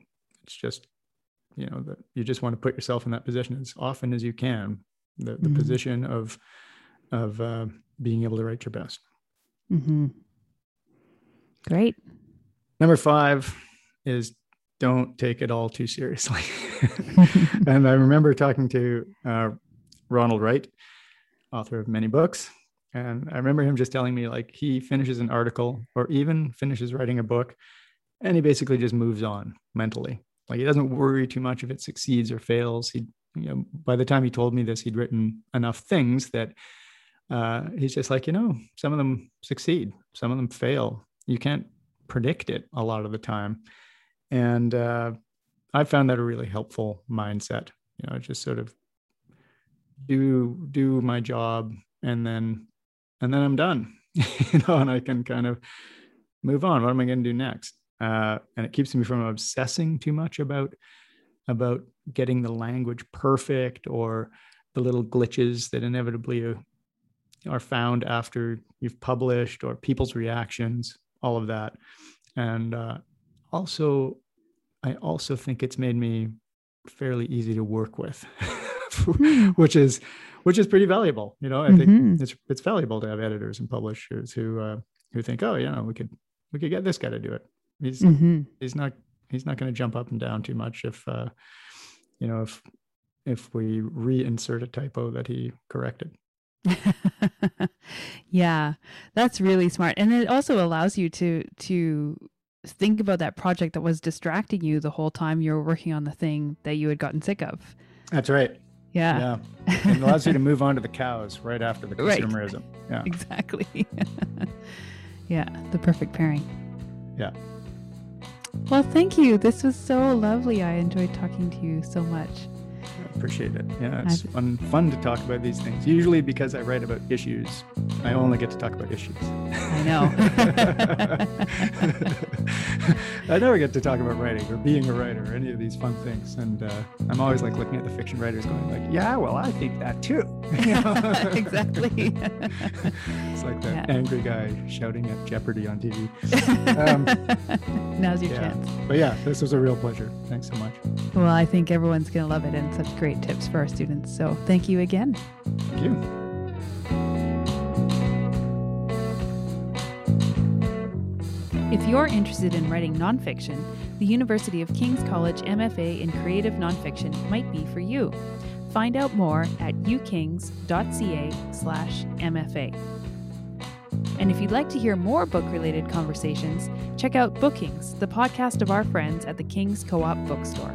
it's just, you know, that you just want to put yourself in that position as often as you can, the, the mm-hmm. position of of uh, being able to write your best. Mm-hmm. Great. Number five is don't take it all too seriously. and I remember talking to uh, Ronald Wright, author of many books. And I remember him just telling me like he finishes an article or even finishes writing a book and he basically just moves on mentally. Like he doesn't worry too much if it succeeds or fails. He, you know, by the time he told me this, he'd written enough things that uh, he's just like, you know, some of them succeed, some of them fail. You can't predict it a lot of the time. And uh, I found that a really helpful mindset. You know, just sort of do do my job and then and then i'm done you know and i can kind of move on what am i going to do next uh, and it keeps me from obsessing too much about about getting the language perfect or the little glitches that inevitably uh, are found after you've published or people's reactions, all of that. And uh, also, I also think it's made me fairly easy to work with. which is which is pretty valuable. You know, I mm-hmm. think it's it's valuable to have editors and publishers who uh, who think, oh, you know, we could we could get this guy to do it. He's mm-hmm. he's not he's not going to jump up and down too much if uh, you know if if we reinsert a typo that he corrected. yeah, that's really smart, and it also allows you to to think about that project that was distracting you the whole time you were working on the thing that you had gotten sick of. That's right. Yeah. Yeah. It allows you to move on to the cows right after the consumerism. Right. Yeah. Exactly. yeah. The perfect pairing. Yeah. Well, thank you. This was so lovely. I enjoyed talking to you so much appreciate it. Yeah, it's fun fun to talk about these things. Usually because I write about issues, I only get to talk about issues. I know. I never get to talk about writing or being a writer or any of these fun things. And uh, I'm always like looking at the fiction writers going like, yeah, well, I think that too. exactly. It's like that yeah. angry guy shouting at Jeopardy on TV. Um, Now's your yeah. chance. But yeah, this was a real pleasure. Thanks so much. Well, I think everyone's going to love it and such great tips for our students. So thank you again. Thank you. If you're interested in writing nonfiction, the University of King's College MFA in Creative Nonfiction might be for you. Find out more at ukings.ca/mfa. And if you'd like to hear more book-related conversations, check out Bookings, the podcast of our friends at the King's Co-op Bookstore.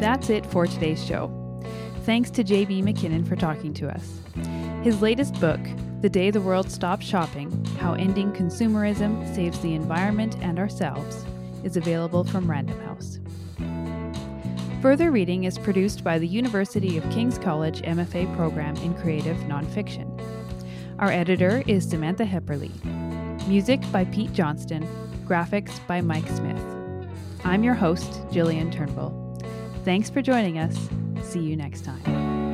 That's it for today's show. Thanks to JB MacKinnon for talking to us. His latest book, The Day the World Stopped Shopping How Ending Consumerism Saves the Environment and Ourselves, is available from Random House. Further reading is produced by the University of King's College MFA program in Creative Nonfiction. Our editor is Samantha Hepperly. Music by Pete Johnston. Graphics by Mike Smith. I'm your host, Jillian Turnbull. Thanks for joining us. See you next time.